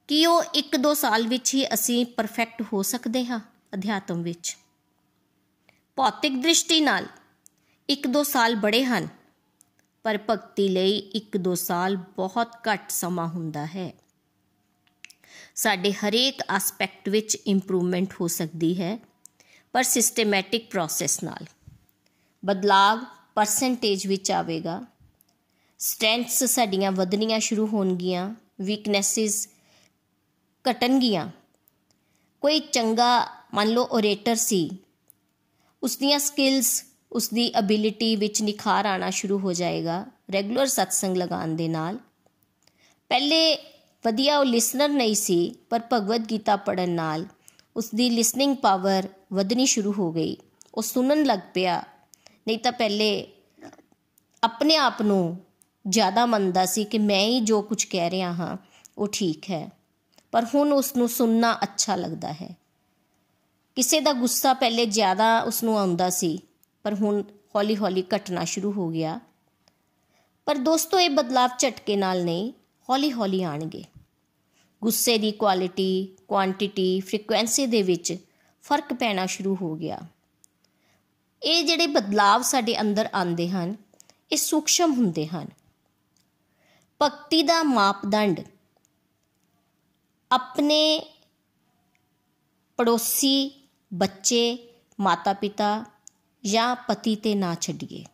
ਕੀ ਉਹ 1-2 ਸਾਲ ਵਿੱਚ ਹੀ ਅਸੀਂ ਪਰਫੈਕਟ ਹੋ ਸਕਦੇ ਹਾਂ ਅਧਿਆਤਮ ਵਿੱਚ? ਭੌਤਿਕ ਦ੍ਰਿਸ਼ਟੀ ਨਾਲ 1-2 ਸਾਲ ਬੜੇ ਹਨ, ਪਰ ਭਗਤੀ ਲਈ 1-2 ਸਾਲ ਬਹੁਤ ਘੱਟ ਸਮਾਂ ਹੁੰਦਾ ਹੈ। ਸਾਡੇ ਹਰੇਕ ਐਸਪੈਕਟ ਵਿੱਚ ਇੰਪਰੂਵਮੈਂਟ ਹੋ ਸਕਦੀ ਹੈ, ਪਰ ਸਿਸਟਮੈਟਿਕ ਪ੍ਰੋਸੈਸ ਨਾਲ। ਬਦਲਾਵ ਪਰਸੈਂਟੇਜ ਵਿੱਚ ਆਵੇਗਾ। ਸਟਰੈਂਥਸ ਸਾਡੀਆਂ ਵਧਣੀਆਂ ਸ਼ੁਰੂ ਹੋਣਗੀਆਂ ਵੀਕਨੈਸਸ ਘਟਣਗੀਆਂ। ਕੋਈ ਚੰਗਾ, ਮੰਨ ਲਓ ਓਰੇਟਰ ਸੀ ਉਸ ਦੀਆਂ ਸਕਿੱਲਸ ਉਸ ਦੀ ਅਬਿਲਿਟੀ ਵਿੱਚ ਨਿਖਾਰ ਆਣਾ ਸ਼ੁਰੂ ਹੋ ਜਾਏਗਾ ਰੈਗੂਲਰ ਸਤਸੰਗ ਲਗਾਉਣ ਦੇ ਨਾਲ। ਪਹਿਲੇ ਵਧੀਆ ਉਹ ਲਿਸਨਰ ਨਹੀਂ ਸੀ, ਪਰ ਭਗਵਦ ਗੀਤਾ ਪੜਨ ਨਾਲ ਉਸ ਦੀ ਲਿਸਨਿੰਗ ਪਾਵਰ ਵਧਣੀ ਸ਼ੁਰੂ ਹੋ ਗਈ। ਉਹ ਸੁਣਨ ਲੱਗ ਪਿਆ। ਨਹੀਂ ਤਾਂ ਪਹਿਲੇ ਆਪਣੇ ਆਪ ਨੂੰ ਜ਼ਿਆਦਾ ਮੰਨਦਾ ਸੀ ਕਿ ਮੈਂ ਹੀ ਜੋ ਕੁਝ ਕਹਿ ਰਿਹਾ ਹਾਂ, ਉਹ ਠੀਕ ਹੈ। ਪਰ ਹੁਣ ਉਸ ਨੂੰ ਸੁਣਨਾ ਅੱਛਾ ਲੱਗਦਾ ਹੈ। ਕਿਸੇ ਦਾ ਗੁੱਸਾ ਪਹਿਲੇ ਜ਼ਿਆਦਾ ਉਸ ਨੂੰ ਆਉਂਦਾ ਸੀ, ਪਰ ਹੁਣ ਹੌਲੀ-ਹੌਲੀ ਘਟਣਾ ਸ਼ੁਰੂ ਹੋ ਗਿਆ। ਪਰ ਦੋਸਤੋ, ਇਹ ਬਦਲਾਵ ਝਟਕੇ ਨਾਲ ਨਹੀਂ। ਹੌਲੀ-ਹੌਲੀ ਆਣਗੇ। ਗੁੱਸੇ ਦੀ ਕੁਆਲਿਟੀ ਕੁਆਂਟੀਟੀ ਫ੍ਰੀਕੁਐਂਸੀ ਦੇ ਵਿੱਚ ਫ਼ਰਕ ਪੈਣਾ ਸ਼ੁਰੂ ਹੋ ਗਿਆ। ਇਹ ਜਿਹੜੇ ਬਦਲਾਵ ਸਾਡੇ ਅੰਦਰ ਆਉਂਦੇ ਹਨ, ਇਹ ਸੂਖਸ਼ਮ ਹੁੰਦੇ ਹਨ। ਭਗਤੀ ਦਾ ਮਾਪਦੰਡ ਆਪਣੇ ਪੜੋਸੀ, ਬੱਚੇ ਮਾਤਾ ਪਿਤਾ ਜਾਂ ਪਤੀ ਤੇ ਨਾ ਛੱਡੀਏ।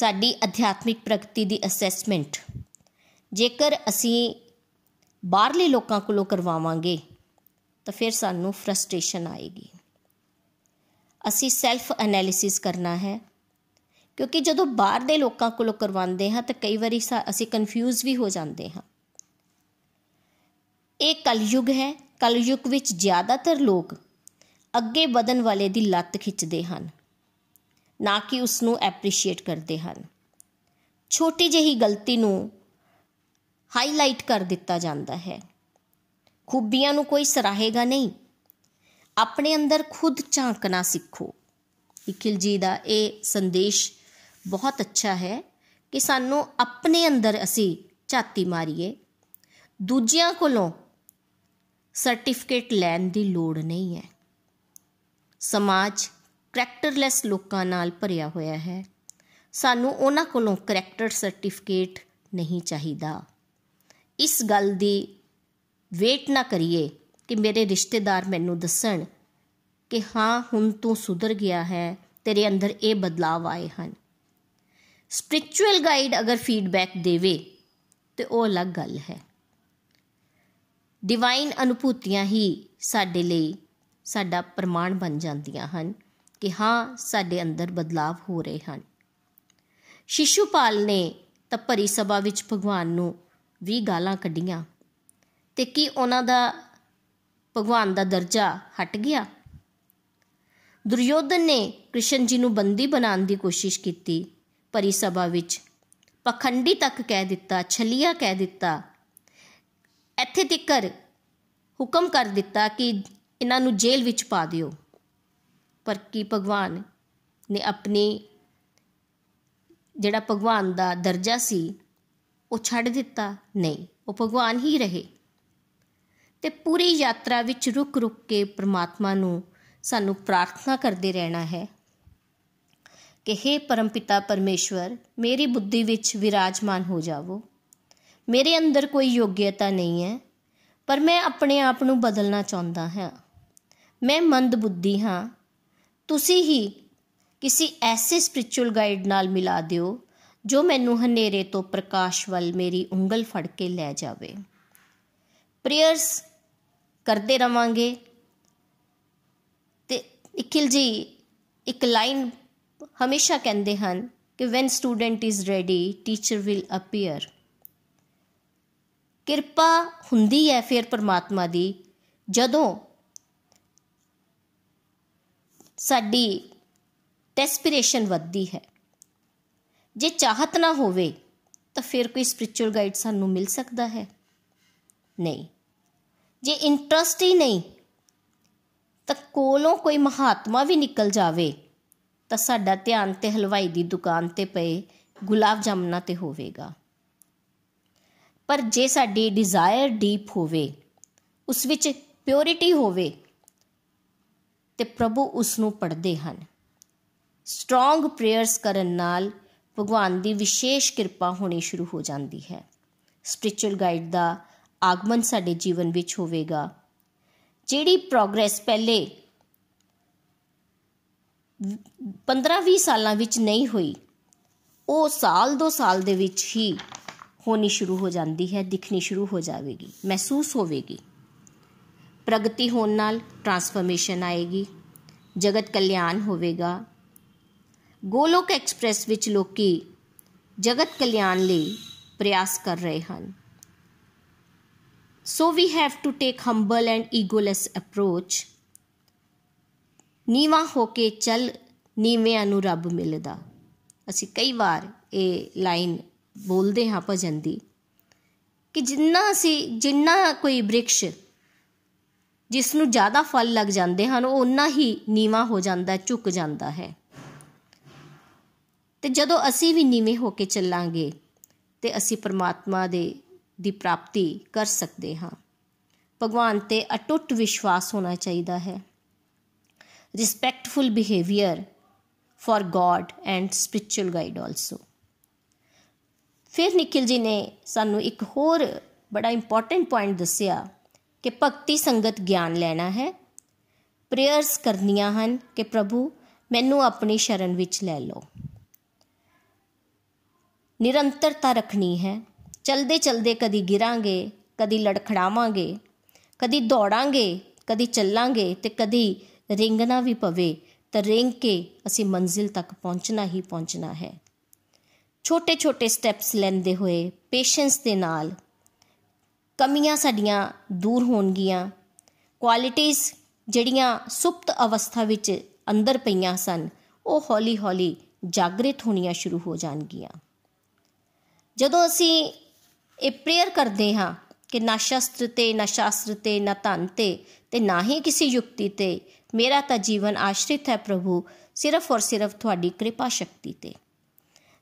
ਸਾਡੀ ਅਧਿਆਤਮਿਕ ਪ੍ਰਗਤੀ ਦੀ ਅਸੈਸਮੈਂਟ। ਜੇਕਰ ਅਸੀਂ ਬਾਹਰਲੇ ਲੋਕਾਂ ਕੋਲੋਂ ਕਰਵਾਵਾਂਗੇ, ਤਾਂ ਫਿਰ ਸਾਨੂੰ ਫਰਸਟ੍ਰੇਸ਼ਨ ਆਏਗੀ। ਅਸੀਂ ਸੈਲਫ ਐਨਾਲਿਸਿਸ ਕਰਨਾ ਹੈ, ਕਿਉਂਕਿ ਜਦੋਂ ਬਾਹਰ ਦੇ ਲੋਕਾਂ ਕੋਲੋਂ ਕਰਵਾਉਂਦੇ ਹਾਂ, ਤਾਂ ਕਈ ਵਾਰੀ ਅਸੀਂ ਕਨਫਿਊਜ਼ ਵੀ ਹੋ ਜਾਂਦੇ ਹਾਂ। ਇਹ ਕਲਯੁਗ ਹੈ। ਕਲਯੁਗ ਵਿੱਚ ਜ਼ਿਆਦਾਤਰ ਲੋਕ ਅੱਗੇ ਵਧਣ ਵਾਲੇ ਦੀ ਲੱਤ ਖਿੱਚਦੇ ਹਨ। ਨਾ ਕਿ ਉਸ ਨੂੰ ਐਪਰੀਸ਼ੀਏਟ ਕਰਦੇ ਹਨ। ਛੋਟੀ ਜਿਹੀ ਗਲਤੀ ਨੂੰ ਹਾਈਲਾਈਟ ਕਰ ਦਿੱਤਾ ਜਾਂਦਾ ਹੈ। ਖੂਬੀਆਂ ਨੂੰ ਕੋਈ ਸਰਾਹੇਗਾ ਨਹੀਂ। ਆਪਣੇ ਅੰਦਰ ਖੁਦ ਝਾਂਕਣਾ ਸਿੱਖੋ। ਇਕਿਲ ਜੀ ਦਾ ਇਹ ਸੰਦੇਸ਼ ਬਹੁਤ ਅੱਛਾ ਹੈ ਕਿ ਸਾਨੂੰ ਆਪਣੇ ਅੰਦਰ ਅਸੀਂ ਝਾਤੀ ਮਾਰੀਏ। ਦੂਜਿਆਂ ਕੋਲੋਂ ਸਰਟੀਫਿਕੇਟ ਲੈਣ ਦੀ ਲੋੜ ਨਹੀਂ ਹੈ। ਸਮਾਜ ਕਰੈਕਟਰਲੈਸ ਲੋਕਾਂ ਨਾਲ ਭਰਿਆ ਹੋਇਆ ਹੈ। ਸਾਨੂੰ ਉਹਨਾਂ ਕੋਲੋਂ ਕਰੈਕਟਰ ਸਰਟੀਫਿਕੇਟ ਨਹੀਂ ਚਾਹੀਦਾ। ਇਸ ਗੱਲ ਦੀ ਵੇਟ ਨਾ ਕਰੀਏ ਕਿ ਮੇਰੇ ਰਿਸ਼ਤੇਦਾਰ ਮੈਨੂੰ ਦੱਸਣ ਕਿ ਹਾਂ, ਹੁਣ ਤੂੰ ਸੁਧਰ ਗਿਆ ਹੈ, ਤੇਰੇ ਅੰਦਰ ਇਹ ਬਦਲਾਅ ਆਏ ਹਨ। ਸਪਿਰਚੁਅਲ ਗਾਈਡ ਅਗਰ ਫੀਡਬੈਕ ਦੇਵੇ, ਤੇ ਉਹ ਅਲੱਗ ਗੱਲ ਹੈ। ਡਿਵਾਈਨ ਅਨੁਭੂਤੀਆਂ ਹੀ ਸਾਡੇ ਲਈ ਸਾਡਾ ਪ੍ਰਮਾਣ ਬਣ ਜਾਂਦੀਆਂ ਹਨ। ਕਿ ਹਾਂ, ਸਾਡੇ ਅੰਦਰ ਬਦਲਾਅ ਹੋ ਰਹੇ ਹਨ। ਸ਼ਿਸ਼ੂਪਾਲ ਨੇ ਤਾਂ ਭਰੀ ਸਭਾ ਵਿੱਚ ਭਗਵਾਨ ਨੂੰ ਵੀ ਗਾਲਾਂ ਕੱਢੀਆਂ। ਤੇ ਕੀ ਉਹਨਾਂ ਦਾ, ਭਗਵਾਨ ਦਾ ਦਰਜਾ ਹਟ ਗਿਆ? ਦੁਰਯੋਧਨ ਨੇ ਕ੍ਰਿਸ਼ਨ ਜੀ ਨੂੰ ਬੰਦੀ ਬਣਾਉਣ ਦੀ ਕੋਸ਼ਿਸ਼ ਕੀਤੀ। ਭਰੀ ਸਭਾ ਵਿੱਚ ਪਖੰਡੀ ਤੱਕ ਕਹਿ ਦਿੱਤਾ, ਛਲੀਆ ਕਹਿ ਦਿੱਤਾ। ਇੱਥੇ ਤੱਕਰ ਹੁਕਮ ਕਰ ਦਿੱਤਾ ਕਿ ਇਹਨਾਂ ਨੂੰ ਜੇਲ੍ਹ ਵਿੱਚ ਪਾ ਦਿਓ। ਪਰ ਕੀ ਭਗਵਾਨ ਨੇ ਆਪਣੀ ਜਿਹੜਾ ਭਗਵਾਨ ਦਾ ਦਰਜਾ ਸੀ, ਉਹ ਛੱਡ ਦਿੱਤਾ? ਨਹੀਂ, ਉਹ ਭਗਵਾਨ ਹੀ ਰਹੇ। ਤੇ ਪੂਰੀ ਯਾਤਰਾ ਵਿੱਚ ਰੁਕ ਰੁਕ ਕੇ ਪ੍ਰਮਾਤਮਾ ਨੂੰ ਸਾਨੂੰ ਪ੍ਰਾਰਥਨਾ ਕਰਦੇ ਰਹਿਣਾ ਹੈ ਕਿ हे ਪਰਮਪਿਤਾ ਪਰਮੇਸ਼ਵਰ, ਮੇਰੀ ਬੁੱਧੀ ਵਿੱਚ ਵਿਰਾਜਮਾਨ ਹੋ ਜਾਵੋ। ਮੇਰੇ ਅੰਦਰ ਕੋਈ ਯੋਗਿਅਤਾ ਨਹੀਂ ਹੈ, ਪਰ ਮੈਂ ਆਪਣੇ ਆਪ ਨੂੰ ਬਦਲਣਾ ਚਾਹੁੰਦਾ ਹਾਂ। ਮੈਂ ਮੰਦ ਬੁੱਧੀ ਹਾਂ ਤੁਸੀਂ ਹੀ ਕਿਸੇ ਐਸੇ ਸਪਿਰਚੁਅਲ ਗਾਈਡ ਨਾਲ ਮਿਲਾ ਦਿਓ ਜੋ ਮੈਨੂੰ ਹਨੇਰੇ ਤੋਂ ਪ੍ਰਕਾਸ਼ ਵੱਲ ਮੇਰੀ ਉਂਗਲ ਫੜ ਕੇ ਲੈ ਜਾਵੇ। ਪ੍ਰੇਅਰਸ ਕਰਦੇ ਰਵਾਂਗੇ। ਤੇ ਇਕਿਲ ਜੀ, ਇੱਕ ਲਾਈਨ ਹਮੇਸ਼ਾ ਕਹਿੰਦੇ ਹਨ ਕਿ when student is ready teacher will appear ਕਿਰਪਾ ਹੁੰਦੀ ਹੈ ਫਿਰ ਪਰਮਾਤਮਾ ਦੀ, ਜਦੋਂ ਸਾਡੀ ਡੈਸਪੀਰੇਸ਼ਨ ਵੱਧਦੀ ਹੈ। ਜੇ ਚਾਹਤ ਨਾ ਹੋਵੇ, ਤਾਂ ਫਿਰ ਕੋਈ ਸਪਿਰਚੁਅਲ ਗਾਈਡ ਸਾਨੂੰ ਮਿਲ ਸਕਦਾ ਹੈ। ਨਹੀਂ। ਜੇ ਇੰਟਰਸਟ ਹੀ ਨਹੀਂ, ਤਾਂ ਕੋਲੋਂ ਕੋਈ ਮਹਾਤਮਾ ਵੀ ਨਿਕਲ ਜਾਵੇ, ਤਾਂ ਸਾਡਾ ਧਿਆਨ ਤੇ ਹਲਵਾਈ ਦੀ ਦੁਕਾਨ ਤੇ ਪਏ ਗੁਲਾਬ ਜਾਮਨਾ ਤੇ ਹੋਵੇਗਾ। ਪਰ ਜੇ ਸਾਡੀ ਡਿਜ਼ਾਇਰ ਡੀਪ ਹੋਵੇ, ਉਸ ਵਿੱਚ ਪਿਓਰਿਟੀ ਹੋਵੇ ਤੇ ਪ੍ਰਭੂ ਉਸ ਨੂੰ ਪੜਦੇ ਹਨ। ਸਟਰੋਂਗ ਪ੍ਰੇਅਰਸ ਕਰਨ ਨਾਲ ਭਗਵਾਨ ਦੀ ਵਿਸ਼ੇਸ਼ ਕਿਰਪਾ ਹੋਣੀ ਸ਼ੁਰੂ ਹੋ ਜਾਂਦੀ ਹੈ। ਸਪਿਰਚੁਅਲ ਗਾਈਡ ਦਾ ਆਗਮਨ ਸਾਡੇ ਜੀਵਨ ਵਿੱਚ ਹੋਵੇਗਾ। ਜਿਹੜੀ ਪ੍ਰੋਗਰੈਸ ਪਹਿਲੇ 15-20 ਸਾਲਾਂ ਵਿੱਚ ਨਹੀਂ ਹੋਈ, ਉਹ ਸਾਲ ਦੋ ਸਾਲ ਦੇ ਵਿੱਚ ਹੀ ਹੋਣੀ ਸ਼ੁਰੂ ਹੋ ਜਾਂਦੀ ਹੈ, ਦਿਖਣੀ ਸ਼ੁਰੂ ਹੋ ਜਾਵੇਗੀ, ਮਹਿਸੂਸ ਹੋਵੇਗੀ। ਪ੍ਰਗਤੀ ਹੋਣ ਨਾਲ ਟਰਾਂਸਫਰਮੇਸ਼ਨ ਆਏਗੀ, ਜਗਤ ਕਲਿਆਣ ਹੋਵੇਗਾ। ਗੋਲੋਕ ਐਕਸਪ੍ਰੈਸ ਵਿੱਚ ਲੋਕੀ ਜਗਤ ਕਲਿਆਣ ਲਈ ਪ੍ਰਯਾਸ ਕਰ ਰਹੇ ਹਨ। So we have to take humble and egoless approach ਨੀਵਾ ਹੋ ਕੇ ਚੱਲ, ਨੀਵਿਆਂ ਨੂੰ ਰੱਬ ਮਿਲਦਾ। ਅਸੀਂ ਕਈ ਵਾਰ ਇਹ ਲਾਈਨ ਬੋਲਦੇ ਹਾਂ ਭਜਨ ਦੀ ਕਿ ਜਿੰਨਾ ਅਸੀਂ, ਜਿੰਨਾ ਕੋਈ ਬ੍ਰਿਕਸ਼ ਜਿਸ ਨੂੰ ਜ਼ਿਆਦਾ ਫਲ ਲੱਗ ਜਾਂਦੇ ਹਨ, ਉਹ ਉਨਾ ਹੀ ਨੀਵਾ ਹੋ ਜਾਂਦਾ, ਝੁਕ ਜਾਂਦਾ ਹੈ। ਤੇ ਜਦੋਂ ਅਸੀਂ ਵੀ ਨੀਵੇਂ ਹੋ ਕੇ ਚੱਲਾਂਗੇ, ਤੇ ਅਸੀਂ ਪਰਮਾਤਮਾ ਦੇ, ਦੀ ਪ੍ਰਾਪਤੀ ਕਰ ਸਕਦੇ ਹਾਂ। ਭਗਵਾਨ ਤੇ ਅਟੁੱਟ ਵਿਸ਼ਵਾਸ ਹੋਣਾ ਚਾਹੀਦਾ ਹੈ। Respectful behaviour for God and spiritual guide also ਫਿਰ ਨikhil ji ਨੇ ਸਾਨੂੰ ਇੱਕ ਹੋਰ ਬੜਾ ਇੰਪੋਰਟੈਂਟ ਪੁਆਇੰਟ ਦੱਸਿਆ ਕਿ ਭਗਤੀ ਸੰਗਤ ਗਿਆਨ ਲੈਣਾ ਹੈ। ਪ੍ਰੇਅਰਸ ਕਰਨੀਆਂ ਹਨ ਕਿ ਪ੍ਰਭੂ ਮੈਨੂੰ ਆਪਣੀ ਸ਼ਰਨ ਵਿੱਚ ਲੈ ਲਓ। ਨਿਰੰਤਰਤਾ ਰੱਖਣੀ ਹੈ। ਚਲਦੇ ਚਲਦੇ ਕਦੀ ਗਿਰਾਂਗੇ, ਕਦੀ ਲੜਖੜਾਵਾਂਗੇ, ਕਦੀ ਦੌੜਾਂਗੇ, ਕਦੀ ਚੱਲਾਂਗੇ ਤੇ ਕਦੀ ਰਿੰਗਣਾ ਵੀ ਪਵੇ ਤਾਂ ਰਿੰਗ ਕੇ ਅਸੀਂ ਮੰਜ਼ਿਲ ਤੱਕ ਪਹੁੰਚਣਾ ਹੀ ਪਹੁੰਚਣਾ ਹੈ। ਛੋਟੇ ਛੋਟੇ ਸਟੈਪਸ ਲੈਂਦੇ ਹੋਏ ਪੇਸ਼ੈਂਸ ਦੇ ਨਾਲ ਕਮੀਆਂ ਸਾਡੀਆਂ ਦੂਰ ਹੋਣਗੀਆਂ। ਕੁਆਲਿਟੀਆਂ ਜਿਹੜੀਆਂ ਸੁਪਤ ਅਵਸਥਾ ਵਿੱਚ ਅੰਦਰ ਪਈਆਂ ਸਨ, ਉਹ ਹੌਲੀ-ਹੌਲੀ ਜਾਗਰਿਤ ਹੋਣੀਆਂ ਸ਼ੁਰੂ ਹੋ ਜਾਣਗੀਆਂ। ਜਦੋਂ ਅਸੀਂ ਇਹ ਪ੍ਰੇਅਰ ਕਰਦੇ ਹਾਂ ਕਿ ਨਾ ਸ਼ਸਤਰ ਤੇ, ਨਾ ਸ਼ਾਸਤਰ ਤੇ, ਨਾ ਧਨ ਤੇ ਤੇ ਨਾ ਹੀ ਕਿਸੇ ਯੁਕਤੀ ਤੇ, ਮੇਰਾ ਤਾਂ ਜੀਵਨ ਆਸ਼ਰਿਤ ਹੈ ਪ੍ਰਭੂ, ਸਿਰਫ ਔਰ ਸਿਰਫ ਤੁਹਾਡੀ ਕਿਰਪਾ ਸ਼ਕਤੀ ਤੇ।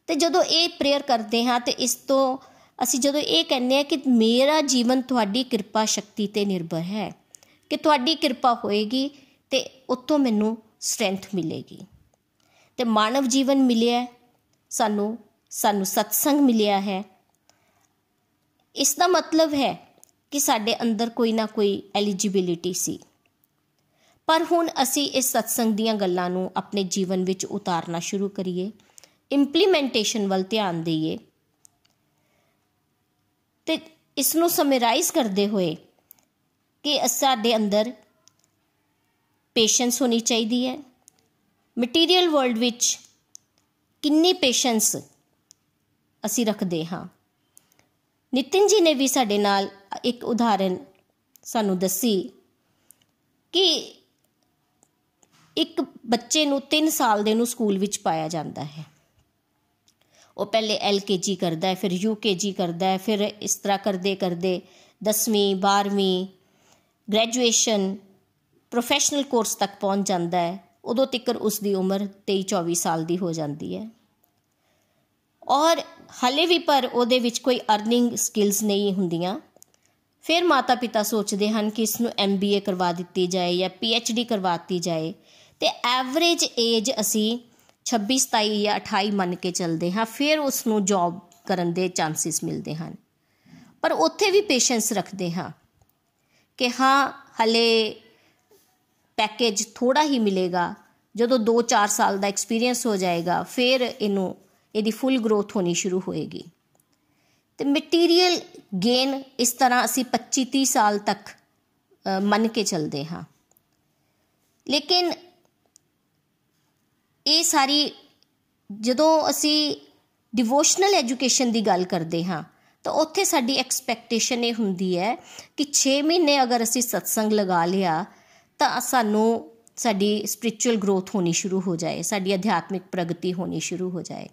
ਤੇ ਜਦੋਂ ਇਹ ਪ੍ਰੇਅਰ ਕਰਦੇ ਹਾਂ ਤੇ ਇਸ ਤੋਂ ਅਸੀਂ ਜਦੋਂ ਇਹ ਕਹਿੰਦੇ ਆ ਕਿ ਮੇਰਾ ਜੀਵਨ ਤੁਹਾਡੀ ਕਿਰਪਾ ਸ਼ਕਤੀ ਤੇ ਨਿਰਭਰ ਹੈ, ਕਿ ਤੁਹਾਡੀ ਕਿਰਪਾ ਹੋਏਗੀ ਤੇ ਉਤੋਂ ਮੈਨੂੰ ਸਟਰੈਂਥ ਮਿਲੇਗੀ। ਤੇ ਮਾਨਵ ਜੀਵਨ ਮਿਲਿਆ ਸਾਨੂੰ ਸਾਨੂੰ ਸਤਸੰਗ ਮਿਲਿਆ ਹੈ। ਇਸ ਦਾ ਮਤਲਬ ਹੈ ਕਿ ਸਾਡੇ ਅੰਦਰ ਕੋਈ ਨਾ ਕੋਈ ਐਲੀਜੀਬਿਲਿਟੀ ਸੀ। ਪਰ ਹੁਣ ਅਸੀਂ ਇਸ ਸਤਸੰਗ ਦੀਆਂ ਗੱਲਾਂ ਨੂੰ ਆਪਣੇ ਜੀਵਨ ਵਿੱਚ ਉਤਾਰਨਾ ਸ਼ੁਰੂ ਕਰੀਏ ਇੰਪਲੀਮੈਂਟੇਸ਼ਨ ਵੱਲ ਧਿਆਨ ਦਈਏ। ਤੇ ਇਸ ਨੂੰ ਸਮਰਾਈਜ਼ ਕਰਦੇ ਹੋਏ ਕਿ ਸਾਡੇ ਅੰਦਰ ਪੇਸ਼ੈਂਸ ਹੋਣੀ ਚਾਹੀਦੀ ਹੈ। ਮਟੀਰੀਅਲ ਵਰਲਡ ਵਿੱਚ ਕਿੰਨੀ ਪੇਸ਼ੈਂਸ ਅਸੀਂ ਰੱਖਦੇ ਹਾਂ। ਨਿਤਿਨ ਜੀ ਨੇ ਵੀ ਸਾਡੇ ਨਾਲ ਇੱਕ ਉਦਾਹਰਨ ਸਾਨੂੰ ਦੱਸੀ ਕਿ ਇੱਕ ਬੱਚੇ ਨੂੰ 3 ਸਾਲ ਦੇ ਨੂੰ ਸਕੂਲ ਵਿੱਚ ਪਾਇਆ ਜਾਂਦਾ ਹੈ। ਉਹ ਪਹਿਲੇ ਐਲਕੇਜੀ ਕਰਦਾ ਹੈ, ਫਿਰ ਯੂਕੇਜੀ ਕਰਦਾ ਹੈ, ਫਿਰ ਇਸ ਤਰ੍ਹਾਂ ਕਰਦੇ ਕਰਦੇ 10ਵੀਂ 12ਵੀਂ ਗ੍ਰੈਜੂਏਸ਼ਨ ਪ੍ਰੋਫੈਸ਼ਨਲ ਕੋਰਸ ਤੱਕ ਪਹੁੰਚ ਜਾਂਦਾ ਹੈ। ਉਦੋਂ ਤੱਕ ਉਸ ਦੀ ਉਮਰ 23 24 ਸਾਲ ਦੀ ਹੋ ਜਾਂਦੀ ਹੈ। ਔਰ ਹਲੇ ਵੀ ਪਰ ਉਹਦੇ ਵਿੱਚ ਕੋਈ ਅਰਨਿੰਗ ਸਕਿੱਲਸ ਨਹੀਂ ਹੁੰਦੀਆਂ। ਫਿਰ ਮਾਤਾ ਪਿਤਾ ਸੋਚਦੇ ਹਨ ਕਿ ਇਸ ਨੂੰ ਐਮਬੀਏ ਕਰਵਾ ਦਿੱਤੀ ਜਾਏ ਜਾਂ ਪੀਐਚਡੀ ਕਰਵਾਤੀ ਜਾਏ। ਤੇ ਐਵਰੇਜ ਏਜ ਅਸੀਂ 26 27 ਜਾਂ 28 ਮੰਨ ਕੇ ਚੱਲਦੇ ਹਾਂ, ਫਿਰ ਉਸ ਨੂੰ ਜੌਬ ਕਰਨ ਦੇ ਚਾਂਸਸ ਮਿਲਦੇ ਹਨ। ਪਰ ਉੱਥੇ ਵੀ ਪੇਸ਼ੈਂਸ ਰੱਖਦੇ ਹਾਂ ਕਿ ਹਾਂ, ਹਲੇ ਪੈਕੇਜ ਥੋੜਾ ਹੀ ਮਿਲੇਗਾ, ਜਦੋਂ 2-4 ਸਾਲ ਦਾ ਐਕਸਪੀਰੀਅੰਸ ਹੋ ਜਾਏਗਾ, ਫਿਰ ਇਹਨੂੰ, ਇਹਦੀ ਫੁੱਲ ਗਰੋਥ ਹੋਣੀ ਸ਼ੁਰੂ ਹੋਏਗੀ। ਤੇ ਮਟੀਰੀਅਲ ਗੇਨ ਇਸ ਤਰ੍ਹਾਂ ਅਸੀਂ 25-30 ਸਾਲ ਤੱਕ ਮੰਨ ਕੇ ਚੱਲਦੇ ਹਾਂ। ਲੇਕਿਨ ਇਹ ਸਾਰੀ ਜਦੋਂ ਅਸੀਂ ਡਿਵੋਸ਼ਨਲ ਐਜੂਕੇਸ਼ਨ ਦੀ ਗੱਲ ਕਰਦੇ ਹਾਂ, ਤਾਂ ਉੱਥੇ ਸਾਡੀ ਐਕਸਪੈਕਟੇਸ਼ਨ ਇਹ ਹੁੰਦੀ ਹੈ ਕਿ 6 ਮਹੀਨੇ ਅਗਰ ਅਸੀਂ ਸਤਸੰਗ ਲਗਾ ਲਿਆ, ਤਾਂ ਸਾਨੂੰ ਸਾਡੀ ਸਪਿਰਚੁਅਲ ਗਰੋਥ ਹੋਣੀ ਸ਼ੁਰੂ ਹੋ ਜਾਏ, ਸਾਡੀ ਅਧਿਆਤਮਿਕ ਪ੍ਰਗਤੀ ਹੋਣੀ ਸ਼ੁਰੂ ਹੋ ਜਾਏ।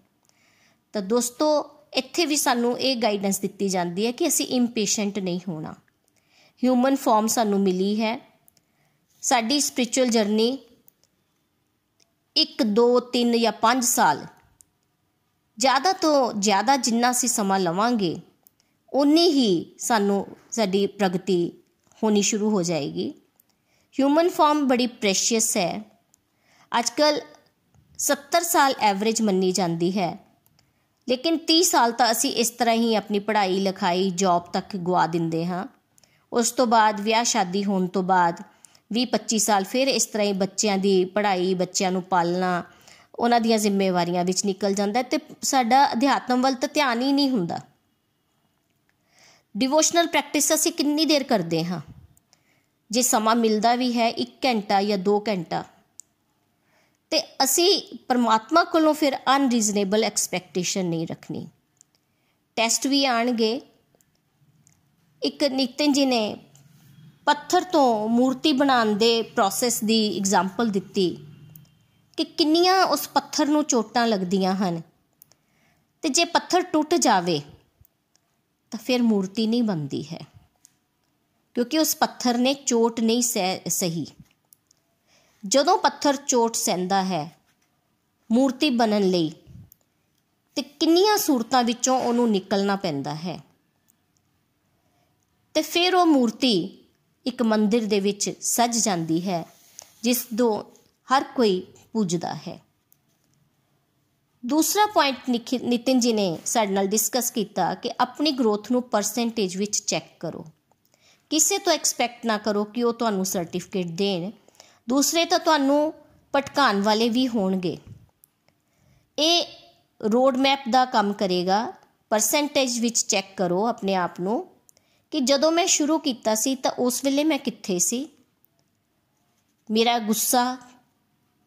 ਤਾਂ ਦੋਸਤੋ, ਇੱਥੇ ਵੀ ਸਾਨੂੰ ਇਹ ਗਾਈਡੈਂਸ ਦਿੱਤੀ ਜਾਂਦੀ ਹੈ ਕਿ ਅਸੀਂ ਇੰਪੇਸ਼ੈਂਟ ਨਹੀਂ ਹੋਣਾ। ਹਿਊਮਨ ਫਾਰਮ ਸਾਨੂੰ ਮਿਲੀ ਹੈ। ਸਾਡੀ ਸਪਿਰਚੁਅਲ ਜਰਨੀ 1 2 3 ਜਾਂ 5 ਸਾਲ। ਜ਼ਿਆਦਾ ਤੋਂ ਜ਼ਿਆਦਾ ਜਿੰਨਾ ਅਸੀਂ ਸਮਾਂ ਲਵਾਂਗੇ ਉਨੀ ਹੀ ਸਾਨੂੰ ਸਾਡੀ ਪ੍ਰਗਤੀ ਹੋਣੀ ਸ਼ੁਰੂ ਹੋ ਜਾਏਗੀ। ਹਿਊਮਨ ਫਾਰਮ ਬੜੀ ਪ੍ਰੈਸ਼ੀਅਸ ਹੈ। ਅੱਜਕੱਲ 70 ਸਾਲ ਐਵਰੇਜ ਮੰਨੀ ਜਾਂਦੀ ਹੈ। ਲੇਕਿਨ 30 ਸਾਲ ਤਾਂ ਅਸੀਂ ਇਸ ਤਰ੍ਹਾਂ ਹੀ ਆਪਣੀ ਪੜ੍ਹਾਈ, ਲਿਖਾਈ ਜੌਬ ਤੱਕ ਗਵਾ ਦਿੰਦੇ ਹਾਂ। ਉਸ ਤੋਂ ਬਾਅਦ ਵਿਆਹ ਸ਼ਾਦੀ ਹੋਣ ਤੋਂ ਬਾਅਦ 20 25 ਸਾਲ ਫਿਰ ਇਸ ਤਰ੍ਹਾਂ ਹੀ ਬੱਚਿਆਂ ਦੀ ਪੜ੍ਹਾਈ, ਬੱਚਿਆਂ ਨੂੰ ਪਾਲਣਾ, ਉਹਨਾਂ ਦੀਆਂ ਜ਼ਿੰਮੇਵਾਰੀਆਂ ਵਿੱਚ ਨਿਕਲ ਜਾਂਦਾ ਤੇ ਸਾਡਾ ਅਧਿਆਤਮ ਵੱਲ ਤਾਂ ਧਿਆਨ ਹੀ ਨਹੀਂ ਹੁੰਦਾ। ਡਿਵੋਸ਼ਨਲ ਪ੍ਰੈਕਟਿਸ ਅਸੀਂ ਕਿੰਨੀ ਦੇਰ ਕਰਦੇ ਹਾਂ? ਜੇ ਸਮਾਂ ਮਿਲਦਾ ਵੀ ਹੈ 1 ਘੰਟਾ ਜਾਂ 2 ਘੰਟਾ, ਤੇ ਅਸੀਂ ਪਰਮਾਤਮਾ ਕੋਲੋਂ ਫਿਰ ਅਨਰੀਜ਼ਨੇਬਲ ਐਕਸਪੈਕਟੇਸ਼ਨ ਨਹੀਂ ਰੱਖਣੀ। ਟੈਸਟ ਵੀ ਆਣਗੇ। ਇੱਕ ਨਿਤਨ ਜੀ ਨੇ ਪੱਥਰ ਤੋਂ ਮੂਰਤੀ ਬਣਾਉਣ ਦੇ ਪ੍ਰੋਸੈਸ ਦੀ ਐਗਜ਼ਾਮਪਲ ਦਿੱਤੀ ਕਿ ਕਿੰਨੀਆਂ ਉਸ ਪੱਥਰ ਨੂੰ ਚੋਟਾਂ ਲੱਗਦੀਆਂ ਹਨ। ਤੇ ਜੇ ਪੱਥਰ ਟੁੱਟ ਜਾਵੇ, ਤਾਂ ਫਿਰ ਮੂਰਤੀ ਨਹੀਂ ਬਣਦੀ ਹੈ, ਕਿਉਂਕਿ ਉਸ ਪੱਥਰ ਨੇ ਚੋਟ ਨਹੀਂ ਸਹੀ। ਜਦੋਂ ਪੱਥਰ ਚੋਟ ਸਹਿੰਦਾ ਹੈ, ਮੂਰਤੀ ਬਣਨ ਲਈ, ਤੇ ਕਿੰਨੀਆਂ ਸੂਰਤਾਂ ਵਿੱਚੋਂ ਉਹਨੂੰ ਨਿਕਲਣਾ ਪੈਂਦਾ ਹੈ। ਤੇ ਫਿਰ ਉਹ ਮੂਰਤੀ ਇੱਕ ਮੰਦਿਰ ਦੇ ਵਿੱਚ ਸਜ ਜਾਂਦੀ ਹੈ, ਜਿਸ ਤੋਂ ਹਰ ਕੋਈ ਪੁੱਜਦਾ ਹੈ। ਦੂਸਰਾ ਪੁਆਇੰਟ ਨਿਤਿਨ ਜੀ ਨੇ ਸਾਡੇ ਨਾਲ ਡਿਸਕਸ ਕੀਤਾ ਕਿ ਆਪਣੀ ਗਰੋਥ ਨੂੰ ਪਰਸੈਂਟੇਜ ਵਿੱਚ ਚੈੱਕ ਕਰੋ। ਕਿਸੇ ਤੋਂ ਐਕਸਪੈਕਟ ਨਾ ਕਰੋ ਕਿ ਉਹ ਤੁਹਾਨੂੰ ਸਰਟੀਫਿਕੇਟ ਦੇਣ। ਦੂਸਰੇ ਤਾਂ ਤੁਹਾਨੂੰ ਪਟਕਾਣ ਵਾਲੇ ਵੀ ਹੋਣਗੇ। ਇਹ ਰੋਡ ਮੈਪ ਦਾ ਕੰਮ ਕਰੇਗਾ। ਪਰਸੈਂਟੇਜ ਵਿੱਚ ਚੈੱਕ ਕਰੋ ਆਪਣੇ ਆਪ ਨੂੰ। ਕਿ ਜਦੋਂ ਮੈਂ ਸ਼ੁਰੂ ਕੀਤਾ ਸੀ ਤਾਂ ਉਸ ਵੇਲੇ ਮੈਂ ਕਿੱਥੇ ਸੀ? ਮੇਰਾ ਗੁੱਸਾ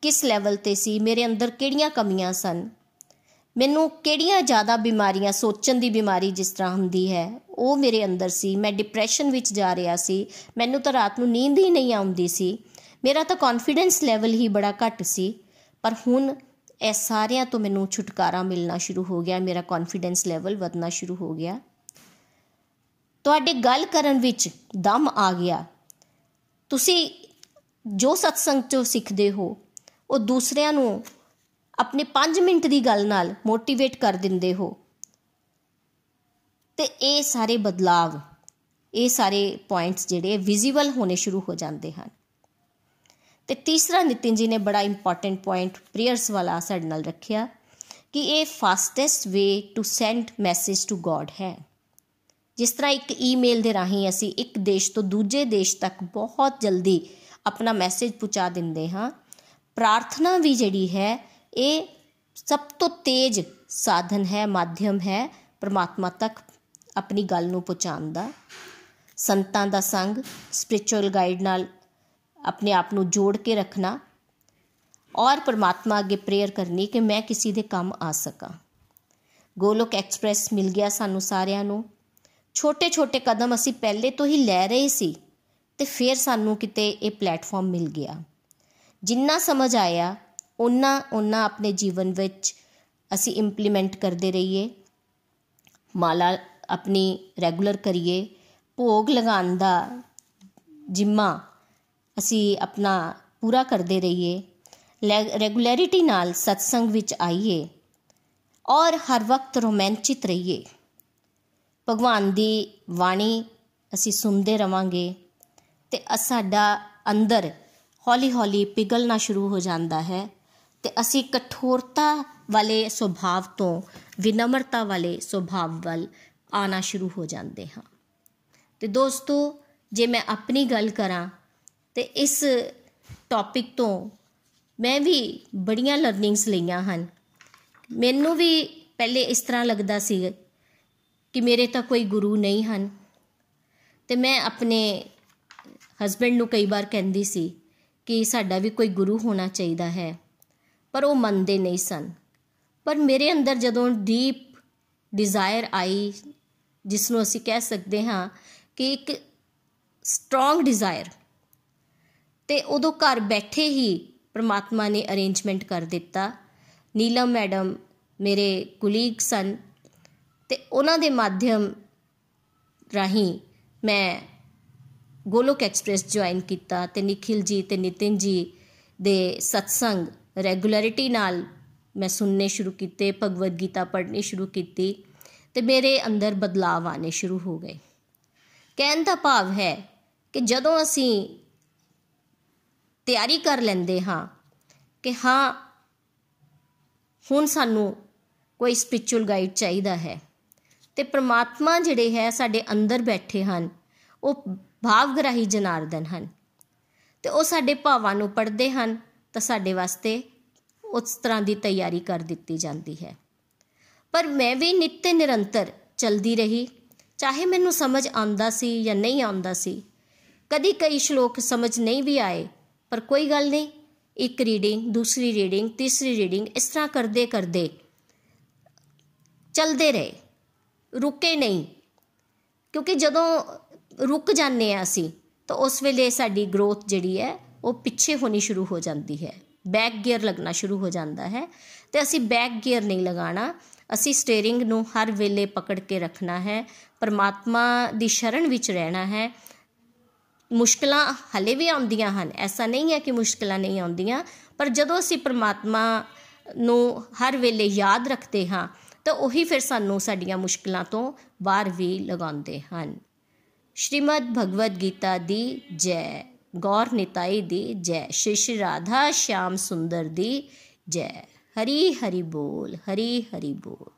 ਕਿਸ ਲੈਵਲ ਤੇ ਸੀ? ਮੇਰੇ ਅੰਦਰ ਕਿਹੜੀਆਂ ਕਮੀਆਂ ਸਨ? ਮੈਨੂੰ ਕਿਹੜੀਆਂ ਜ਼ਿਆਦਾ ਬਿਮਾਰੀਆਂ, ਸੋਚਣ ਦੀ ਬਿਮਾਰੀ ਜਿਸ ਤਰ੍ਹਾਂ ਹੁੰਦੀ ਹੈ, ਉਹ ਮੇਰੇ ਅੰਦਰ ਸੀ। ਮੈਂ ਡਿਪਰੈਸ਼ਨ ਵਿੱਚ ਜਾ ਰਿਹਾ ਸੀ। ਮੈਨੂੰ ਤਾਂ ਰਾਤ ਨੂੰ ਨੀਂਦ ਹੀ ਨਹੀਂ ਆਉਂਦੀ ਸੀ। ਮੇਰਾ ਤਾਂ ਕੌਨਫੀਡੈਂਸ ਲੈਵਲ ਹੀ ਬੜਾ ਘੱਟ ਸੀ। ਪਰ ਹੁਣ ਇਹ ਸਾਰਿਆਂ ਤੋਂ ਮੈਨੂੰ ਛੁਟਕਾਰਾ ਮਿਲਣਾ ਸ਼ੁਰੂ ਹੋ ਗਿਆ। ਮੇਰਾ ਕੌਨਫੀਡੈਂਸ ਲੈਵਲ ਵਧਣਾ ਸ਼ੁਰੂ ਹੋ ਗਿਆ। ਤੁਹਾਡੇ ਗੱਲ ਕਰਨ ਵਿੱਚ ਦਮ ਆ ਗਿਆ। ਤੁਸੀਂ ਜੋ ਸਤਸੰਗ ਚੋਂ ਸਿੱਖਦੇ ਹੋ, ਉਹ ਦੂਸਰਿਆਂ ਨੂੰ ਆਪਣੇ 5 ਮਿੰਟ ਦੀ ਗੱਲ ਨਾਲ ਮੋਟੀਵੇਟ ਕਰ ਦਿੰਦੇ ਹੋ। ਤੇ ਇਹ ਸਾਰੇ ਬਦਲਾਵ, ਇਹ ਸਾਰੇ ਪੁਆਇੰਟਸ ਜਿਹੜੇ ਵਿਜ਼ੀਬਲ ਹੋਣੇ ਸ਼ੁਰੂ ਹੋ ਜਾਂਦੇ ਹਨ। ਤੇ ਤੀਸਰਾ ਨਿਤਿਨ ਜੀ ਨੇ ਬੜਾ ਇੰਪੋਰਟੈਂਟ ਪੁਆਇੰਟ ਪ੍ਰੇਅਰਸ ਵਾਲਾ ਸਾਡੇ ਨਾਲ ਰੱਖਿਆ ਕਿ ਇਹ fastest way to send message to God ਹੈ। ਜਿਸ ਤਰ੍ਹਾਂ ਇੱਕ ਈਮੇਲ ਦੇ ਰਾਹੀਂ ਅਸੀਂ ਇੱਕ ਦੇਸ਼ ਤੋਂ ਦੂਜੇ ਦੇਸ਼ ਤੱਕ ਬਹੁਤ ਜਲਦੀ ਆਪਣਾ ਮੈਸੇਜ ਪਹੁੰਚਾ ਦਿੰਦੇ ਹਾਂ। ਪ੍ਰਾਰਥਨਾ ਵੀ ਜਿਹੜੀ ਹੈ, ਇਹ ਸਭ ਤੋਂ ਤੇਜ਼ ਸਾਧਨ ਹੈ, ਮਾਧਿਅਮ ਹੈ ਪਰਮਾਤਮਾ ਤੱਕ ਆਪਣੀ ਗੱਲ ਨੂੰ ਪਹੁੰਚਾਉਣ ਦਾ। ਸੰਤਾਂ ਦਾ ਸੰਗ ਸਪਿਰਚੁਅਲ ਗਾਈਡ ਨਾਲ ਆਪਣੇ ਆਪ ਨੂੰ ਜੋੜ ਕੇ ਰੱਖਣਾ ਔਰ ਪਰਮਾਤਮਾ ਅੱਗੇ ਪ੍ਰੇਅਰ ਕਰਨੀ ਕਿ ਮੈਂ ਕਿਸੇ ਦੇ ਕੰਮ ਆ ਸਕਾਂ। ਗੋਲੋਕ ਐਕਸਪ੍ਰੈਸ ਮਿਲ ਗਿਆ ਸਾਨੂੰ ਸਾਰਿਆਂ ਨੂੰ। ਛੋਟੇ ਛੋਟੇ ਕਦਮ ਅਸੀਂ ਪਹਿਲੇ ਤੋਂ ਹੀ ਲੈ ਰਹੇ ਸੀ ਤੇ ਫਿਰ ਸਾਨੂੰ ਕਿਤੇ ਇਹ ਪਲੇਟਫਾਰਮ ਮਿਲ ਗਿਆ। ਜਿੰਨਾ ਸਮਝ ਆਇਆ ਉਹਨਾਂ ਉਹਨਾਂ ਆਪਣੇ ਜੀਵਨ ਵਿੱਚ ਅਸੀਂ ਇੰਪਲੀਮੈਂਟ ਕਰਦੇ ਰਹੀਏ। ਮਾਲਾ ਆਪਣੀ ਰੈਗੂਲਰ ਕਰੀਏ। ਭੋਗ ਲਗਾਉਣ ਦਾ ਜਿੰਮਾ ਅਸੀਂ ਆਪਣਾ ਪੂਰਾ ਕਰਦੇ ਰਹੀਏ। ਰੈਗੂਲੈਰਿਟੀ ਨਾਲ ਸਤਸੰਗ ਵਿੱਚ ਆਈਏ। ਔਰ ਹਰ ਵਕਤ ਰੋਮਾਂਚਿਤ ਰਹੀਏ। ਭਗਵਾਨ ਦੀ ਬਾਣੀ ਅਸੀਂ ਸੁਣਦੇ ਰਵਾਂਗੇ ਤੇ ਸਾਡਾ ਅੰਦਰ ਹੌਲੀ-ਹੌਲੀ ਪਿਗਲਣਾ ਸ਼ੁਰੂ ਹੋ ਜਾਂਦਾ ਹੈ ਤੇ ਅਸੀਂ ਕਠੋਰਤਾ ਵਾਲੇ ਸੁਭਾਅ ਤੋਂ ਵਿਨਮਰਤਾ ਵਾਲੇ ਸੁਭਾਅ ਵੱਲ ਆਣਾ ਸ਼ੁਰੂ ਹੋ ਜਾਂਦੇ ਹਾਂ। ਤੇ ਦੋਸਤੋ, ਜੇ ਮੈਂ ਆਪਣੀ ਗੱਲ ਕਰਾਂ ਤੇ ਇਸ ਟੌਪਿਕ ਤੋਂ ਮੈਂ ਵੀ ਬੜੀਆਂ ਲਰਨਿੰਗਸ ਲਈਆਂ ਹਨ। ਮੈਨੂੰ ਵੀ ਪਹਿਲੇ ਇਸ ਤਰ੍ਹਾਂ ਲੱਗਦਾ ਸੀ ਕਿ ਮੇਰੇ ਤਾਂ ਕੋਈ ਗੁਰੂ ਨਹੀਂ ਹਨ। ਤੇ ਮੈਂ ਆਪਣੇ ਹਸਬੰਡ ਨੂੰ ਕਈ ਵਾਰ ਕਹਿੰਦੀ ਸੀ ਕਿ ਸਾਡਾ ਵੀ ਕੋਈ ਗੁਰੂ ਹੋਣਾ ਚਾਹੀਦਾ ਹੈ, ਪਰ ਉਹ ਮੰਨਦੇ ਨਹੀਂ ਸਨ। ਪਰ ਮੇਰੇ ਅੰਦਰ ਜਦੋਂ ਡੀਪ ਡਿਜ਼ਾਇਰ ਆਈ ਜਿਸ ਨੂੰ ਅਸੀਂ ਕਹਿ ਸਕਦੇ ਹਾਂ ਕਿ ਇੱਕ ਸਟਰੋਂਗ ਡਿਜ਼ਾਇਰ ਤੇ ਉਦੋਂ ਘਰ ਬੈਠੇ ਹੀ ਪ੍ਰਮਾਤਮਾ ਨੇ ਅਰੇਂਜਮੈਂਟ ਕਰ ਦਿੱਤਾ। ਨੀਲਮ ਮੈਡਮ ਮੇਰੇ ਕੁਲੀਗ ਸਨ। ਤੇ ਉਹਨਾਂ ਦੇ ਮਾਧਿਅਮ ਰਾਹੀਂ ਮੈਂ ਗੋਲੋਕ ਐਕਸਪ੍ਰੈਸ ਜੁਆਇਨ ਕੀਤਾ ਤੇ ਨikhil ਜੀ ਤੇ ਨਿਤਿਨ ਜੀ ਦੇ ਸਤਸੰਗ ਰੈਗੂਲਰਿਟੀ ਨਾਲ ਮੈਂ ਸੁਣਨੇ ਸ਼ੁਰੂ ਕੀਤੇ, ਭਗਵਦ ਗੀਤਾ ਪੜ੍ਹਨੀ ਸ਼ੁਰੂ ਕੀਤੀ ਤੇ ਮੇਰੇ ਅੰਦਰ ਬਦਲਾਅ ਆਣੇ ਸ਼ੁਰੂ ਹੋ ਗਏ। ਕਹਿਣ ਦਾ ਭਾਵ ਹੈ ਕਿ ਜਦੋਂ ਅਸੀਂ ਤਿਆਰੀ ਕਰ ਲੈਂਦੇ ਹਾਂ ਕਿ ਹਾਂ, ਹੁਣ ਸਾਨੂੰ ਕੋਈ ਸਪਿਰਚੁਅਲ ਗਾਈਡ ਚਾਹੀਦਾ ਹੈ ਤੇ ਪ੍ਰਮਾਤਮਾ ਜਿਹੜੇ ਹੈ ਸਾਡੇ ਅੰਦਰ ਬੈਠੇ ਹਨ, ਉਹ ਭਾਵਗ੍ਰਾਹੀ ਜਨਾਰਦਨ ਹਨ। ਤੇ ਉਹ ਸਾਡੇ ਭਾਵਾਂ ਨੂੰ ਪੜ੍ਹਦੇ ਹਨ, ਤਾਂ ਸਾਡੇ ਵਾਸਤੇ ਉਸ ਤਰ੍ਹਾਂ ਦੀ ਤਿਆਰੀ ਕਰ ਦਿੱਤੀ ਜਾਂਦੀ ਹੈ। ਪਰ ਮੈਂ ਵੀ ਨਿੱਤ ਨਿਰੰਤਰ ਚਲਦੀ ਰਹੀ, ਚਾਹੇ ਮੈਨੂੰ ਸਮਝ ਆਉਂਦਾ ਸੀ ਜਾਂ ਨਹੀਂ ਆਉਂਦਾ ਸੀ। ਕਦੀ ਕਈ ਸ਼ਲੋਕ ਸਮਝ ਨਹੀਂ ਵੀ ਆਏ, ਪਰ ਕੋਈ ਗੱਲ ਨਹੀਂ, ਇੱਕ ਰੀਡਿੰਗ ਦੂਸਰੀ ਰੀਡਿੰਗ ਤੀਸਰੀ ਰੀਡਿੰਗ ਇਸ ਤਰ੍ਹਾਂ ਕਰਦੇ ਕਰਦੇ ਚਲਦੇ ਰਹੇ। ਰੁਕੇ ਨਹੀਂ। ਕਿਉਂਕਿ ਜਦੋਂ ਰੁਕ ਜਾਂਦੇ ਆ ਅਸੀਂ, ਤਾਂ ਉਸ ਵੇਲੇ ਸਾਡੀ ਗਰੋਥ ਜਿਹੜੀ ਹੈ, ਉਹ ਪਿੱਛੇ ਹੋਣੀ ਸ਼ੁਰੂ ਹੋ ਜਾਂਦੀ ਹੈ। ਬੈਕ ਗੀਅਰ ਲੱਗਣਾ ਸ਼ੁਰੂ ਹੋ ਜਾਂਦਾ ਹੈ। ਤੇ ਅਸੀਂ ਬੈਕ ਗੀਅਰ ਨਹੀਂ ਲਗਾਉਣਾ। ਅਸੀਂ ਸਟੀering ਨੂੰ ਹਰ ਵੇਲੇ ਪਕੜ ਕੇ ਰੱਖਣਾ ਹੈ। ਪਰਮਾਤਮਾ ਦੀ ਸ਼ਰਨ ਵਿੱਚ ਰਹਿਣਾ ਹੈ। ਮੁਸ਼ਕਲਾਂ ਹਲੇ ਵੀ ਆਉਂਦੀਆਂ ਹਨ। ਐਸਾ ਨਹੀਂ ਹੈ ਕਿ ਮੁਸ਼ਕਲਾਂ ਨਹੀਂ ਆਉਂਦੀਆਂ। ਪਰ ਜਦੋਂ ਅਸੀਂ ਪਰਮਾਤਮਾ ਨੂੰ ਹਰ ਵੇਲੇ ਯਾਦ ਰੱਖਦੇ ਹਾਂ ਤਾਂ ਉਹੀ ਫਿਰ ਸਾਨੂੰ ਸਾਡੀਆਂ ਮੁਸ਼ਕਲਾਂ ਤੋਂ ਬਾਹਰ ਵੀ ਲਗਾਉਂਦੇ ਹਨ। ਸ਼੍ਰੀਮਦ ਭਗਵਦ ਗੀਤਾ ਦੀ ਜੈ, ਗੌਰ ਨਿਤਾਈ ਦੀ ਜੈ, ਸ਼੍ਰੀ ਸ਼੍ਰੀ ਰਾਧਾ ਸ਼ਿਆਮ ਸੁੰਦਰ ਦੀ ਜੈ। ਹਰੀ ਹਰੀ ਬੋਲ, ਹਰੀ ਹਰੀ ਬੋਲ।